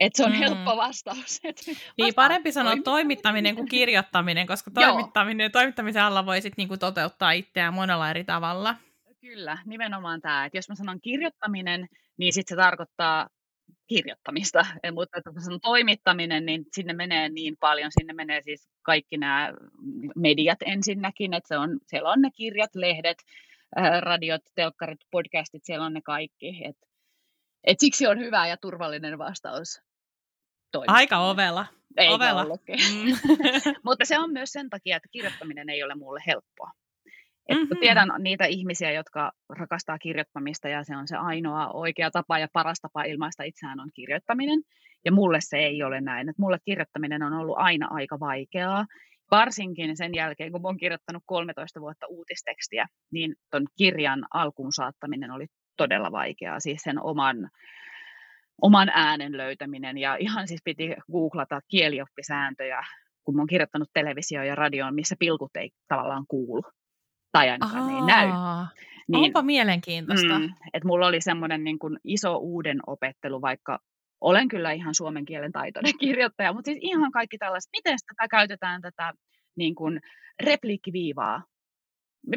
että se on mm. helppo vastaus. Et niin, parempi sanoa toimittaminen kuin kirjoittaminen, koska toimittaminen, toimittamisen alla voisit niinku toteuttaa itseään monella eri tavalla. Kyllä, nimenomaan tämä. Että jos mä sanon kirjoittaminen, niin sitten se tarkoittaa kirjoittamista. Ja, mutta kun sanon toimittaminen, niin sinne menee niin paljon. Sinne menee siis kaikki nämä mediat ensinnäkin. Että se on, siellä on ne kirjat, lehdet, radiot, telkkarit, podcastit, siellä on ne kaikki. Et, et siksi on hyvä ja turvallinen vastaus toimittaminen. Aika ovella. Ei ovella. Mm. Mutta se on myös sen takia, että kirjoittaminen ei ole mulle helppoa. Et mm-hmm. Tiedän niitä ihmisiä, jotka rakastaa kirjoittamista ja se on se ainoa oikea tapa ja paras tapa ilmaista itseään on kirjoittaminen. Ja mulle se ei ole näin. Et mulle kirjoittaminen on ollut aina aika vaikeaa. Varsinkin sen jälkeen, kun olen kirjoittanut 13 vuotta uutistekstiä, niin tuon kirjan alkuun saattaminen oli todella vaikeaa. Siis sen oman, oman äänen löytäminen ja ihan siis piti googlata kielioppisääntöjä, kun olen kirjoittanut televisio ja radioon, missä pilkut ei tavallaan kuulu tai ainakaan Aa, ei näy. Niin, onpa mielenkiintoista. Mm, että mulla oli semmoinen niin kuin iso uuden opettelu, vaikka olen kyllä ihan suomen kielen taitoinen kirjoittaja, mutta siis ihan kaikki tällaiset, miten tätä käytetään tätä niin kuin repliikkiviivaa.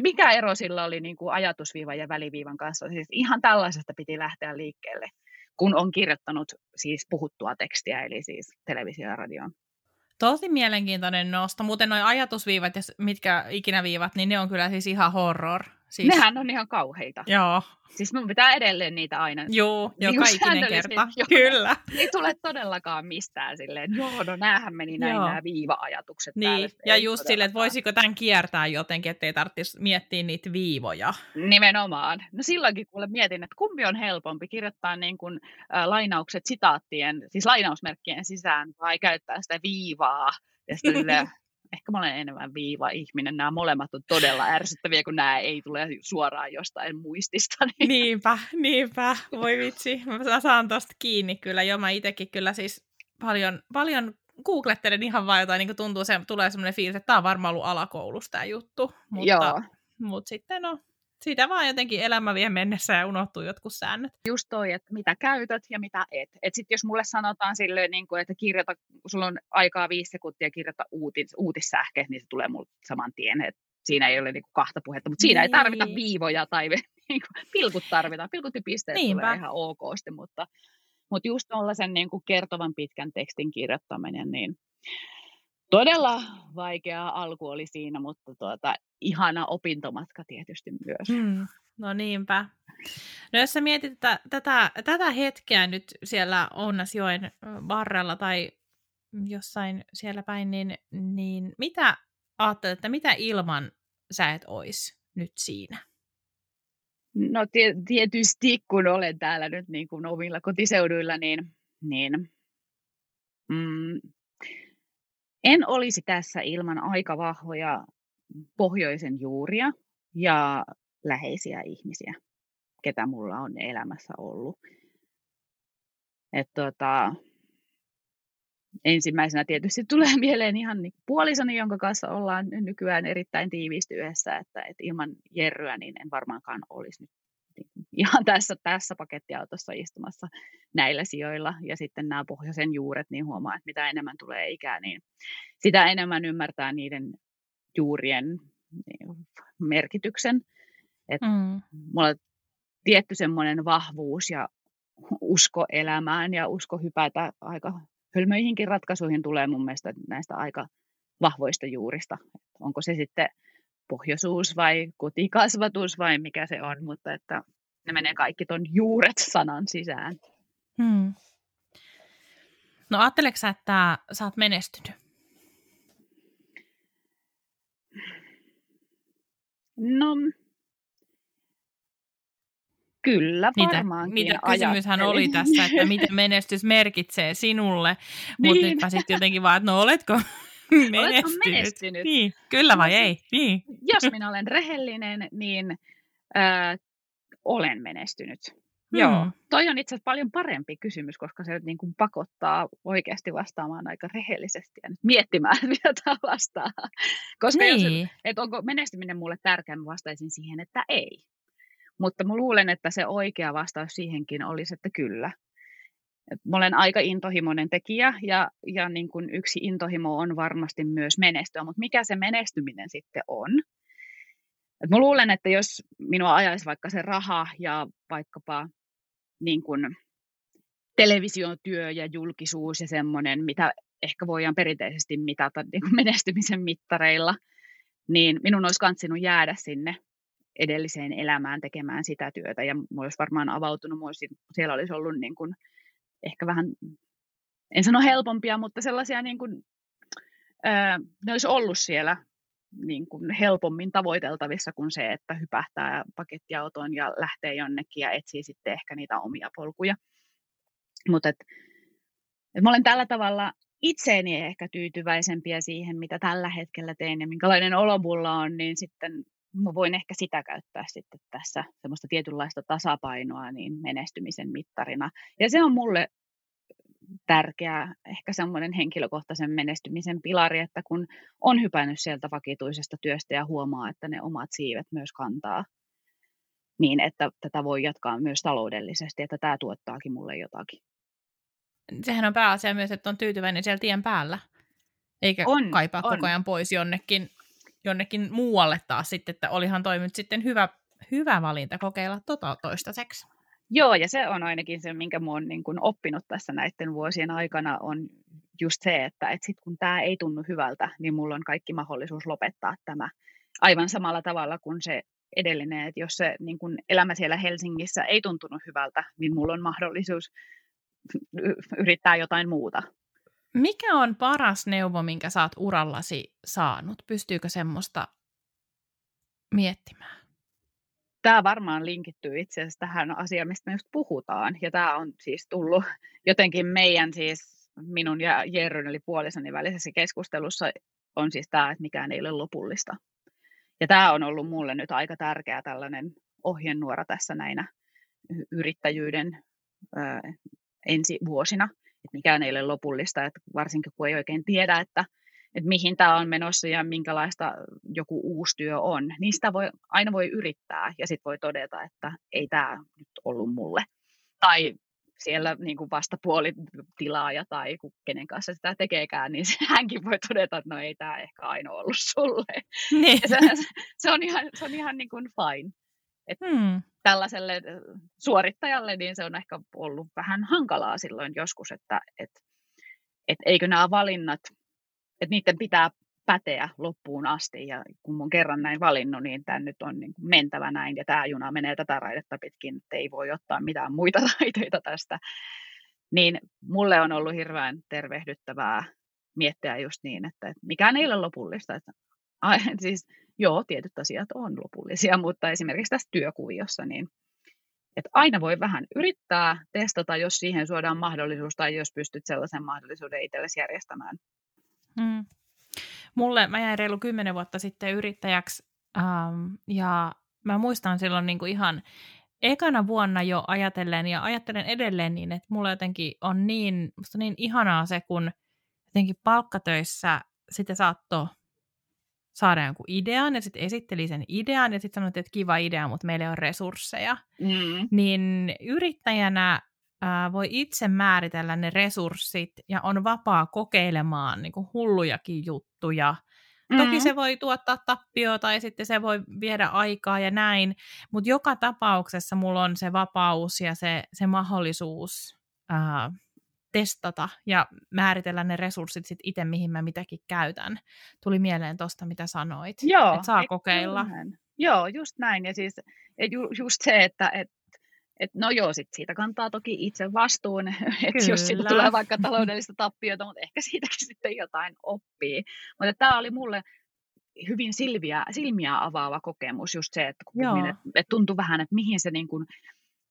Mikä ero sillä oli niin kuin ajatusviivan ja väliviivan kanssa? Siis ihan tällaisesta piti lähteä liikkeelle, kun on kirjoittanut siis puhuttua tekstiä, eli siis televisio ja radioon. Tosi mielenkiintoinen nosto. Muuten nuo ajatusviivat ja mitkä ikinä viivat, niin ne on kyllä siis ihan horror. Siis... Nehän on ihan kauheita. Joo. Siis mun pitää edelleen niitä aina. Joo, niin joka ikinen kerta. Jo, Kyllä. Ei tule todellakaan mistään silleen, joo, no näähän meni näin joo. nämä viiva-ajatukset Niin, päälle. ja just silleen, että voisiko tämän kiertää jotenkin, ettei tarvitsisi miettiä niitä viivoja. Nimenomaan. No silloinkin kuule mietin, että kumpi on helpompi kirjoittaa niin kuin, äh, lainaukset sitaattien, siis lainausmerkkien sisään, vai käyttää sitä viivaa ja sitten ehkä mä olen enemmän viiva-ihminen. Nämä molemmat on todella ärsyttäviä, kun nämä ei tule suoraan jostain muistista. Niin. Niinpä, niinpä. Voi vitsi. Mä saan tosta kiinni kyllä. Jo mä itsekin kyllä siis paljon, paljon googlettelen ihan vaan jotain, niin tuntuu, se tulee semmoinen fiilis, että tämä on varmaan ollut alakoulussa tämä juttu. Mutta, Joo. mutta sitten no, siitä vaan jotenkin elämä vie mennessä ja unohtuu jotkut säännöt. Just toi, että mitä käytät ja mitä et. Et sit jos mulle sanotaan silleen, niin kuin, että kirjoita, kun sulla on aikaa viisi sekuntia kirjoittaa uutis, uutissähke, niin se tulee mulle saman tien. Et siinä ei ole niin kuin kahta puhetta, mutta siinä niin. ei tarvita viivoja tai niin kuin, pilkut tarvitaan. Pilkut ja pisteet Niinpä. tulee ihan ok, mutta, mutta just sen niin kuin kertovan pitkän tekstin kirjoittaminen, niin todella vaikea alku oli siinä, mutta tuota, ihana opintomatka tietysti myös. Mm, no niinpä. No jos sä mietit tätä, tätä, tätä hetkeä nyt siellä Ounasjoen varrella tai jossain siellä päin, niin, niin mitä ajattelet, että mitä ilman sä et ois nyt siinä? No tietysti, kun olen täällä nyt niin kuin omilla kotiseuduilla, niin, niin mm, en olisi tässä ilman aika vahvoja pohjoisen juuria ja läheisiä ihmisiä, ketä mulla on elämässä ollut. Et tota, ensimmäisenä tietysti tulee mieleen ihan niin puolisoni, jonka kanssa ollaan nykyään erittäin tiiviisti yhdessä, että, että ilman Jerryä niin en varmaankaan olisi nyt ihan tässä, tässä pakettiautossa istumassa näillä sijoilla. Ja sitten nämä pohjoisen juuret, niin huomaa, että mitä enemmän tulee ikää, niin sitä enemmän ymmärtää niiden juurien niin, merkityksen. Että mm. mulla on tietty semmoinen vahvuus ja usko elämään ja usko hypätä aika hölmöihinkin ratkaisuihin tulee mun mielestä näistä aika vahvoista juurista. Onko se sitten pohjoisuus vai kotikasvatus vai mikä se on, mutta että ne menee kaikki ton juuret sanan sisään. Hmm. No ajatteleksä, että sä oot menestynyt? No, Kyllä, varmaankin. Niitä, niitä kysymyshän oli tässä, että miten menestys merkitsee sinulle, niin. mutta nyt sitten jotenkin vaan, että no oletko menestynyt? Menestynyt? Niin, kyllä vai ei? Niin. Jos minä olen rehellinen, niin äh, olen menestynyt. Hmm. Joo, toi on itse asiassa paljon parempi kysymys, koska se niin kuin pakottaa oikeasti vastaamaan aika rehellisesti ja miettimään, mitä vastaa. Koska niin. jos, että onko menestyminen mulle tärkeä, mä vastaisin siihen, että ei. Mutta mä luulen, että se oikea vastaus siihenkin olisi, että kyllä. Mä olen aika intohimoinen tekijä ja, ja niin kuin yksi intohimo on varmasti myös menestyä, mutta mikä se menestyminen sitten on? Et mä luulen, että jos minua ajaisi vaikka se raha ja vaikkapa niin kuin televisiotyö ja julkisuus ja semmoinen, mitä ehkä voidaan perinteisesti mitata niin kuin menestymisen mittareilla, niin minun olisi kantsinut jäädä sinne edelliseen elämään tekemään sitä työtä ja olisi varmaan avautunut, olisi, siellä olisi ollut niin kuin ehkä vähän en sano helpompia, mutta sellaisia niin kuin, ne olisi ollut siellä niin kuin helpommin tavoiteltavissa kuin se, että hypähtää pakettiautoon ja lähtee jonnekin ja etsii sitten ehkä niitä omia polkuja. Mutta et, et mä olen tällä tavalla itseeni ehkä tyytyväisempiä siihen, mitä tällä hetkellä teen ja minkälainen olo mulla on, niin sitten mä voin ehkä sitä käyttää sitten tässä semmoista tietynlaista tasapainoa niin menestymisen mittarina. Ja se on mulle tärkeä, ehkä semmoinen henkilökohtaisen menestymisen pilari, että kun on hypännyt sieltä vakituisesta työstä ja huomaa, että ne omat siivet myös kantaa, niin että tätä voi jatkaa myös taloudellisesti, että tämä tuottaakin mulle jotakin. Sehän on pääasia myös, että on tyytyväinen siellä tien päällä, eikä on, kaipaa on. koko ajan pois jonnekin, jonnekin muualle taas sitten, että olihan toi nyt sitten hyvä, hyvä valinta kokeilla tota toistaiseksi. Joo, ja se on ainakin se, minkä mä oon niin kun oppinut tässä näiden vuosien aikana, on just se, että et sit kun tämä ei tunnu hyvältä, niin mulla on kaikki mahdollisuus lopettaa tämä aivan samalla tavalla kuin se edellinen, että jos se niin kun elämä siellä Helsingissä ei tuntunut hyvältä, niin mulla on mahdollisuus yrittää jotain muuta. Mikä on paras neuvo, minkä oot urallasi saanut? Pystyykö semmoista miettimään? tämä varmaan linkittyy itse asiassa tähän asiaan, mistä me just puhutaan. Ja tämä on siis tullut jotenkin meidän siis, minun ja Jerryn eli puolisoni välisessä keskustelussa on siis tämä, että mikään ei ole lopullista. Ja tämä on ollut mulle nyt aika tärkeä tällainen ohjenuora tässä näinä yrittäjyyden ö, ensi vuosina, että mikään ei ole lopullista, että varsinkin kun ei oikein tiedä, että että mihin tämä on menossa ja minkälaista joku uusi työ on, niin sitä voi, aina voi yrittää ja sitten voi todeta, että ei tämä nyt ollut mulle. Tai siellä niin kuin vastapuoli tilaaja tai kenen kanssa sitä tekeekään, niin hänkin voi todeta, että no ei tämä ehkä aina ollut sulle. Niin. Se, se, on ihan, se on ihan niin kuin fine. Et hmm. Tällaiselle suorittajalle niin se on ehkä ollut vähän hankalaa silloin joskus, että et, et eikö nämä valinnat että niiden pitää päteä loppuun asti. Ja kun mun kerran näin valinnut, niin tämä nyt on niin mentävä näin ja tämä juna menee tätä raidetta pitkin, että ei voi ottaa mitään muita raiteita tästä. Niin mulle on ollut hirveän tervehdyttävää miettiä just niin, että mikään ei ole lopullista. Että, siis, joo, tietyt asiat on lopullisia, mutta esimerkiksi tässä työkuviossa, niin että aina voi vähän yrittää testata, jos siihen suodaan mahdollisuus tai jos pystyt sellaisen mahdollisuuden itsellesi järjestämään. Mm. Mulle, mä jäin reilu kymmenen vuotta sitten yrittäjäksi ähm, ja mä muistan silloin niin kuin ihan ekana vuonna jo ajatellen ja ajattelen edelleen niin, että mulle jotenkin on niin, musta niin ihanaa se, kun jotenkin palkkatöissä sitten saattoi saada jonkun idean ja sitten esitteli sen idean ja sitten sanoi, että kiva idea, mutta meillä ei ole resursseja. Mm. Niin yrittäjänä ää, voi itse määritellä ne resurssit ja on vapaa kokeilemaan niin kuin hullujakin juttuja. Toki se voi tuottaa tappioa tai sitten se voi viedä aikaa ja näin, mutta joka tapauksessa mulla on se vapaus ja se, se mahdollisuus ää, testata ja määritellä ne resurssit sit itse, mihin mä mitäkin käytän. Tuli mieleen tuosta, mitä sanoit, Joo, että saa kokeilla. Joo, just näin. Ja siis ju, just se, että et et no joo, sit siitä kantaa toki itse vastuun, että jos siitä tulee vaikka taloudellista tappiota, mutta ehkä siitäkin sitten jotain oppii. Mutta tämä oli mulle hyvin silmiä, silmiä avaava kokemus, just se, että kun että et tuntui vähän, että mihin se niin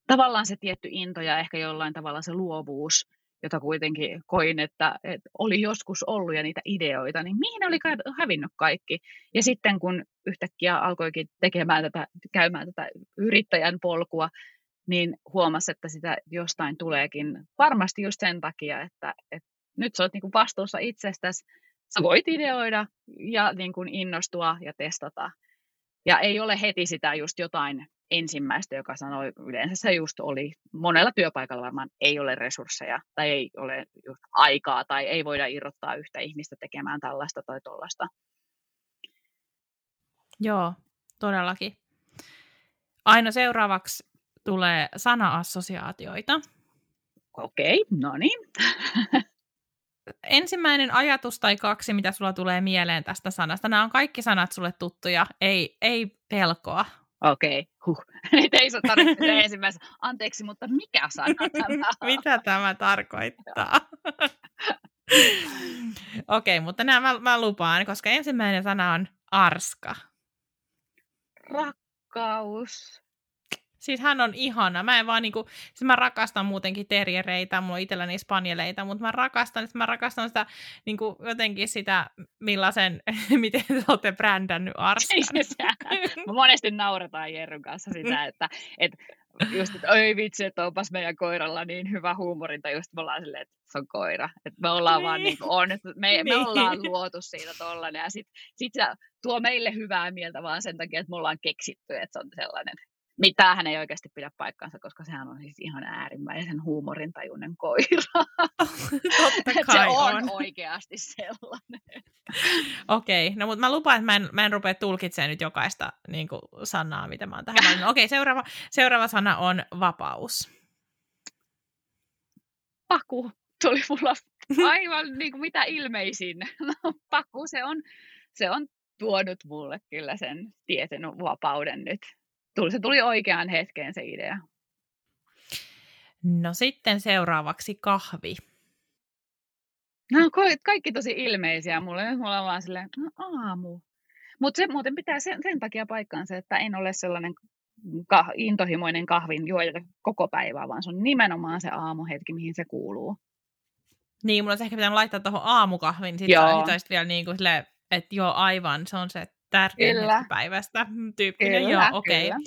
tavallaan se tietty into ja ehkä jollain tavalla se luovuus, jota kuitenkin koin, että, että oli joskus ollut ja niitä ideoita, niin mihin oli hävinnyt kaikki. Ja sitten kun yhtäkkiä alkoikin tekemään tätä, käymään tätä yrittäjän polkua, niin huomasi, että sitä jostain tuleekin varmasti just sen takia, että, että nyt sä oot niin kuin vastuussa itsestäsi, sä voit ideoida ja niin kuin innostua ja testata. Ja ei ole heti sitä just jotain ensimmäistä, joka sanoi, yleensä se just oli, monella työpaikalla varmaan ei ole resursseja tai ei ole just aikaa tai ei voida irrottaa yhtä ihmistä tekemään tällaista tai tuollaista. Joo, todellakin. Aina seuraavaksi tulee sana-assosiaatioita. Okei, okay, no niin. Ensimmäinen ajatus tai kaksi, mitä sulla tulee mieleen tästä sanasta. Nämä on kaikki sanat sulle tuttuja, ei, ei pelkoa. Okei, okay. huh. Nyt ei sun tarvitse ensimmäisenä. Anteeksi, mutta mikä sana tämä Mitä tämä tarkoittaa? Okei, okay, mutta nämä mä, mä lupaan, koska ensimmäinen sana on arska. Rakkaus. Siis hän on ihana. Mä en vaan niinku, siis mä rakastan muutenkin terriereitä, mulla on itselläni spanjeleita, mutta mä rakastan, mä rakastan sitä niinku jotenkin sitä, millaisen, miten te olette brändännyt Arskan. Siis mä monesti nauretaan Jerryn kanssa sitä, että, että just, että oi vitsi, että onpas meidän koiralla niin hyvä huumorinta, just me ollaan silleen, että se on koira. Että me ollaan niin. vaan niin kuin on, että me, niin. me ollaan luotu siitä tollanen ja sit, sit se tuo meille hyvää mieltä vaan sen takia, että me ollaan keksitty, että se on sellainen Tämähän ei oikeasti pidä paikkansa, koska sehän on siis ihan äärimmäisen huumorintajuinen koira. Totta kai se on, on oikeasti sellainen. Okei, okay, no mutta mä lupaan, että mä en, mä en rupea tulkitsemaan nyt jokaista niin kuin, sanaa, mitä mä oon tähän Okei, okay, seuraava, seuraava sana on vapaus. Paku tuli mulla aivan niin kuin mitä ilmeisin. No, paku, se on, se on tuonut mulle kyllä sen tietyn vapauden nyt tuli, se tuli oikeaan hetkeen se idea. No sitten seuraavaksi kahvi. No kaikki tosi ilmeisiä mulle. Nyt mulla on vaan silleen, no aamu. Mutta se muuten pitää sen, sen takia paikkaansa, että en ole sellainen kah, intohimoinen kahvin juoja koko päivää, vaan se on nimenomaan se aamuhetki, mihin se kuuluu. Niin, mulla olisi ehkä pitänyt laittaa tuohon aamukahvin, sitten joo. sit vielä niin kuin sille, että joo aivan, se on se tärkein kyllä. päivästä tyyppinen. Kyllä, Joo, okei. Okay.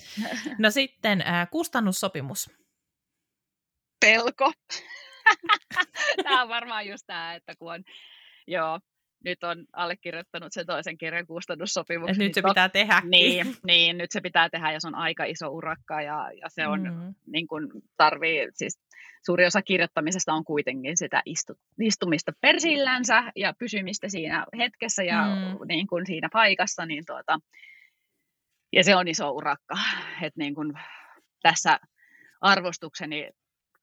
No sitten äh, kustannussopimus. Pelko. tämä on varmaan just tämä, että kun on, joo, nyt on allekirjoittanut sen toisen kirjan kustannussopimuksen. Et nyt niin se pitää tehdä. Niin, niin, nyt se pitää tehdä ja se on aika iso urakka ja, ja se on, mm. niin kuin tarvii, siis suuri osa kirjoittamisesta on kuitenkin sitä istu, istumista persillänsä ja pysymistä siinä hetkessä ja mm. niin kuin siinä paikassa, niin tuota, ja se on iso urakka, että niin kuin tässä arvostukseni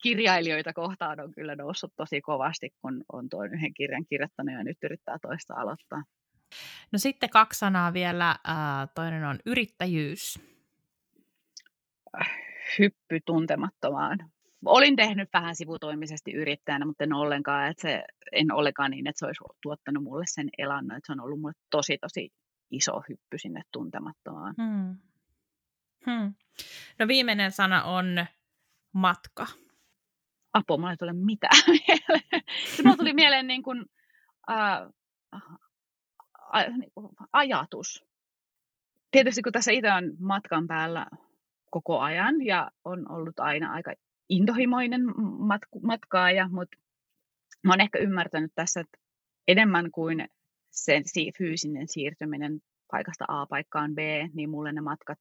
kirjailijoita kohtaan on kyllä noussut tosi kovasti, kun on tuon yhden kirjan kirjoittanut ja nyt yrittää toista aloittaa. No sitten kaksi sanaa vielä. Toinen on yrittäjyys. Hyppy tuntemattomaan. Olin tehnyt vähän sivutoimisesti yrittäjänä, mutta en ollenkaan, että se, en ollenkaan niin, että se olisi tuottanut mulle sen elannon. Että se on ollut mulle tosi, tosi iso hyppy sinne tuntemattomaan. Hmm. Hmm. No viimeinen sana on matka apua, mulla ei tule mitään mieleen. Se mulla tuli mieleen niin kuin, ää, a, niin kuin ajatus. Tietysti kun tässä itse on matkan päällä koko ajan ja on ollut aina aika intohimoinen matku, matkaaja, mutta mä oon ehkä ymmärtänyt tässä, että enemmän kuin se fyysinen siirtyminen paikasta A paikkaan B, niin mulle ne matkat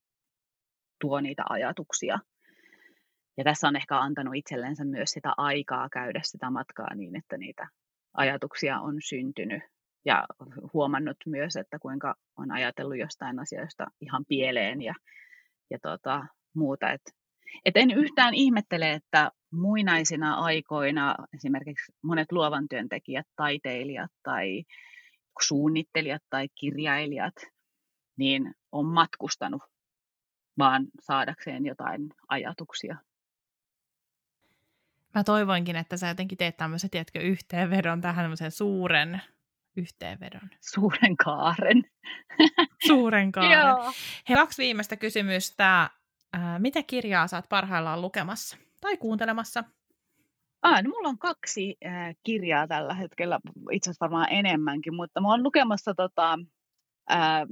tuo niitä ajatuksia ja tässä on ehkä antanut itsellensä myös sitä aikaa käydä sitä matkaa niin, että niitä ajatuksia on syntynyt ja huomannut myös, että kuinka on ajatellut jostain asioista ihan pieleen ja, ja tota, muuta. Et, et en yhtään ihmettele, että muinaisina aikoina esimerkiksi monet luovan työntekijät, taiteilijat tai suunnittelijat tai kirjailijat, niin on matkustanut vaan saadakseen jotain ajatuksia Mä toivoinkin, että sä jotenkin teet tämmöisen, tiedätkö, yhteenvedon tähän suuren yhteenvedon. Suuren kaaren. Suuren kaaren. Joo. He, kaksi viimeistä kysymystä. mitä kirjaa saat parhaillaan lukemassa tai kuuntelemassa? Ah, no mulla on kaksi äh, kirjaa tällä hetkellä, itse asiassa varmaan enemmänkin, mutta mä oon lukemassa tota, äh,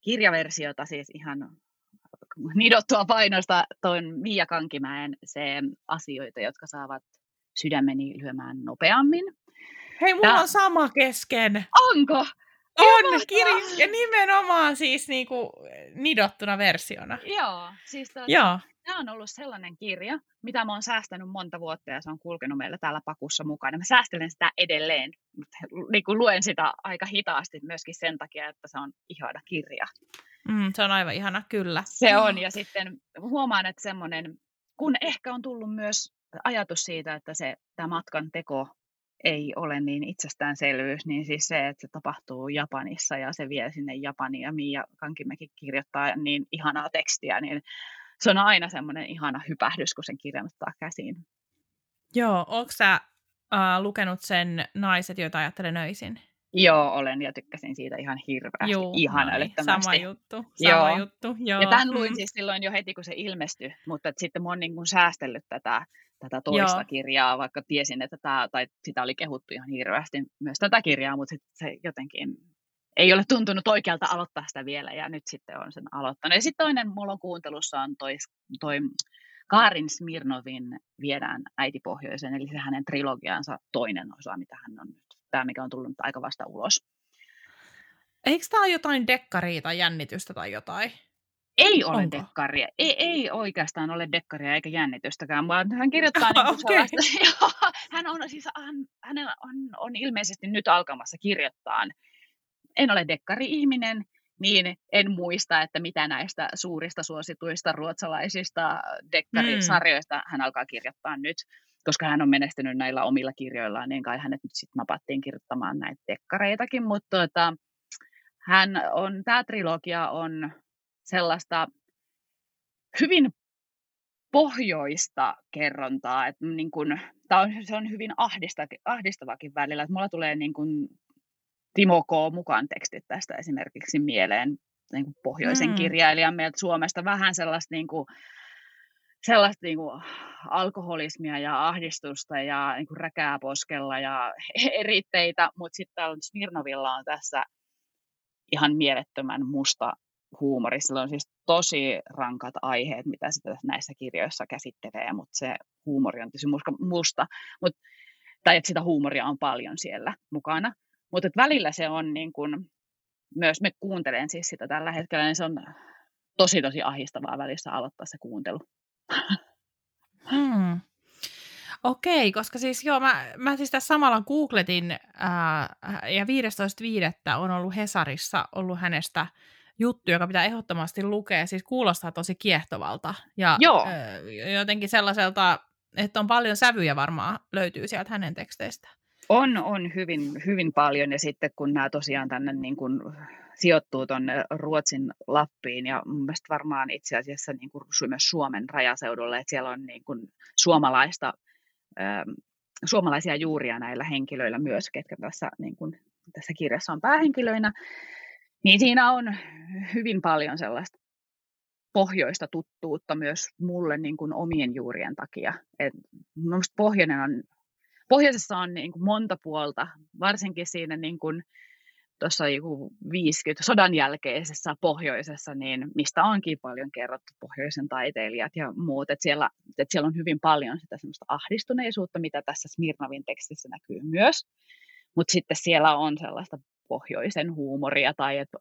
kirjaversiota siis ihan nidottua painosta tuon Mia Kankimäen se asioita, jotka saavat sydämeni lyömään nopeammin. Hei, mulla ja... on sama kesken. Onko? On, kirja, ja nimenomaan siis niinku nidottuna versiona. Joo, siis tuota, Joo. tämä on ollut sellainen kirja, mitä mä oon säästänyt monta vuotta ja se on kulkenut meillä täällä pakussa mukana. Mä säästelen sitä edelleen, mutta niin luen sitä aika hitaasti myöskin sen takia, että se on ihana kirja. Mm, se on aivan ihana, kyllä. Se on, ja sitten huomaan, että semmoinen, kun ehkä on tullut myös ajatus siitä, että se tämä matkan teko ei ole niin itsestäänselvyys, niin siis se, että se tapahtuu Japanissa ja se vie sinne Japaniin ja Mia Kankimäki kirjoittaa niin ihanaa tekstiä, niin se on aina semmoinen ihana hypähdys, kun sen kirjan ottaa käsiin. Joo, onko sä uh, lukenut sen Naiset, joita ajattelen öisin? Joo, olen ja tykkäsin siitä ihan hirveästi, Joo, ihan no niin. Sama juttu, sama Joo. juttu. Joo. Ja tämän luin mm. siis silloin jo heti, kun se ilmestyi, mutta sitten mä oon niin kuin säästellyt tätä, tätä toista Joo. kirjaa, vaikka tiesin, että tämä, tai sitä oli kehuttu ihan hirveästi myös tätä kirjaa, mutta sitten se jotenkin ei ole tuntunut oikealta aloittaa sitä vielä, ja nyt sitten on sen aloittanut. Ja sitten toinen mulla on kuuntelussa on toi, toi Kaarin Smirnovin Viedään äiti pohjoiseen, eli se hänen trilogiansa toinen osa, mitä hän on nyt, tämä mikä on tullut aika vasta ulos. Eikö tämä ole jotain dekkaria tai jännitystä tai jotain? Ei ole Onko? dekkaria. Ei, ei oikeastaan ole dekkaria eikä jännitystäkään, vaan hän kirjoittaa niin kuin okay. sellaista, hän on siis, hän, hän on, on ilmeisesti nyt alkamassa kirjoittaa. En ole dekkari-ihminen, niin en muista, että mitä näistä suurista suosituista ruotsalaisista dekkarisarjoista mm. hän alkaa kirjoittaa nyt, koska hän on menestynyt näillä omilla kirjoillaan, niin kai hänet nyt sitten napattiin kirjoittamaan näitä dekkareitakin, mutta tuota, hän on, tämä trilogia on sellaista hyvin pohjoista kerrontaa, että niin kun, tää on, se on hyvin ahdista, ahdistavakin välillä, että mulla tulee niin kun Timo K. mukaan tekstit tästä esimerkiksi mieleen niin kuin pohjoisen mm. kirjailijan meiltä Suomesta vähän sellaista, niin kuin, sellaista niin kuin alkoholismia ja ahdistusta ja niin kuin räkää poskella ja eritteitä, mutta sitten täällä Smirnovilla on tässä ihan mielettömän musta huumori. Sillä on siis tosi rankat aiheet, mitä sitä näissä kirjoissa käsittelee, mutta se huumori on tosi musta. Mut, tai että sitä huumoria on paljon siellä mukana. Mutta välillä se on niin kun, myös, me kuuntelen siis sitä tällä hetkellä, niin se on tosi tosi ahistavaa välissä aloittaa se kuuntelu. Hmm. Okei, koska siis joo, mä, mä siis tässä samalla googletin ää, ja 15.5. on ollut Hesarissa ollut hänestä juttu, joka pitää ehdottomasti lukea. Siis kuulostaa tosi kiehtovalta ja joo. Ää, jotenkin sellaiselta, että on paljon sävyjä varmaan löytyy sieltä hänen teksteistään. On, on hyvin, hyvin paljon ja sitten kun nämä tosiaan tänne niin kuin sijoittuu tuonne Ruotsin Lappiin ja mun mielestä varmaan itse asiassa niin kuin myös Suomen rajaseudulle, että siellä on niin kuin suomalaista, ähm, suomalaisia juuria näillä henkilöillä myös, ketkä tässä, niin kuin, tässä kirjassa on päähenkilöinä, niin siinä on hyvin paljon sellaista pohjoista tuttuutta myös mulle niin kuin omien juurien takia. Et pohjoinen on pohjoisessa on niin kuin monta puolta, varsinkin siinä niin kuin tuossa 50 sodan jälkeisessä pohjoisessa, niin mistä onkin paljon kerrottu pohjoisen taiteilijat ja muut, että siellä, että siellä on hyvin paljon sitä semmoista ahdistuneisuutta, mitä tässä Smirnovin tekstissä näkyy myös, mutta sitten siellä on sellaista pohjoisen huumoria tai että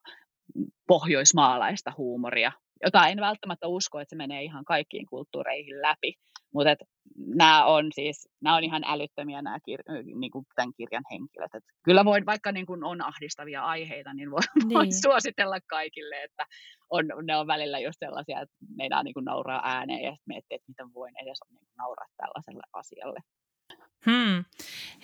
pohjoismaalaista huumoria, jota en välttämättä usko, että se menee ihan kaikkiin kulttuureihin läpi, mutta nämä on siis, nämä on ihan älyttömiä nämä kir- niin kuin tämän kirjan henkilöt. Et kyllä voi, vaikka niin kuin on ahdistavia aiheita, niin voi, niin. suositella kaikille, että on, ne on välillä just sellaisia, että meidän niin kuin nauraa ääneen ja miettii, että miten voin edes niin kuin nauraa tällaiselle asialle. Hmm.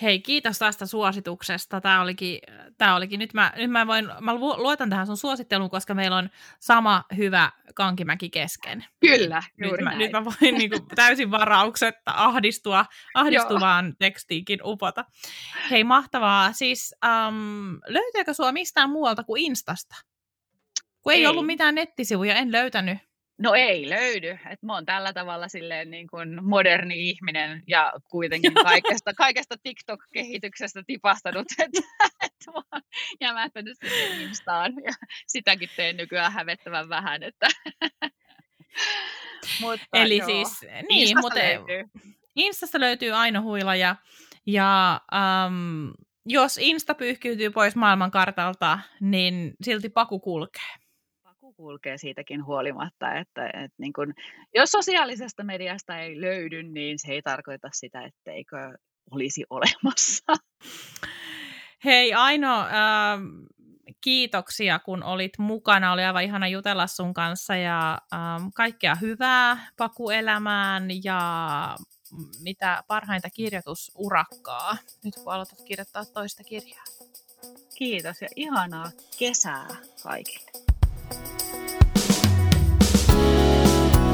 Hei, kiitos tästä suosituksesta. Tämä olikin, tämä olikin. Nyt, mä, nyt mä, voin, mä luotan tähän sun suositteluun, koska meillä on sama hyvä kankimäki kesken. Kyllä, nyt, mä, nyt mä voin niin kuin, täysin varauksetta ahdistua, ahdistuvaan tekstiinkin upota. Hei, mahtavaa. Siis um, löytyykö sua mistään muualta kuin Instasta? Kun ei, ei ollut mitään nettisivuja, en löytänyt. No ei löydy. Et mä oon tällä tavalla silleen niin kuin moderni ihminen ja kuitenkin kaikesta, kaikesta TikTok-kehityksestä tipastanut, että et mä oon jämähtänyt sinne Instaan ja sitäkin teen nykyään hävettävän vähän. Että mutta, Eli joo. siis, niin, Instasta mutta löytyy. Instasta löytyy Aino Huila ja, ja um, jos Insta pyyhkiytyy pois maailmankartalta, niin silti paku kulkee kulkee siitäkin huolimatta, että, että niin kun, jos sosiaalisesta mediasta ei löydy, niin se ei tarkoita sitä, etteikö olisi olemassa. Hei Aino, äh, kiitoksia kun olit mukana. Oli aivan ihana jutella sun kanssa ja äh, kaikkea hyvää pakuelämään ja mitä parhainta kirjoitusurakkaa nyt kun aloitat kirjoittaa toista kirjaa. Kiitos ja ihanaa kesää kaikille.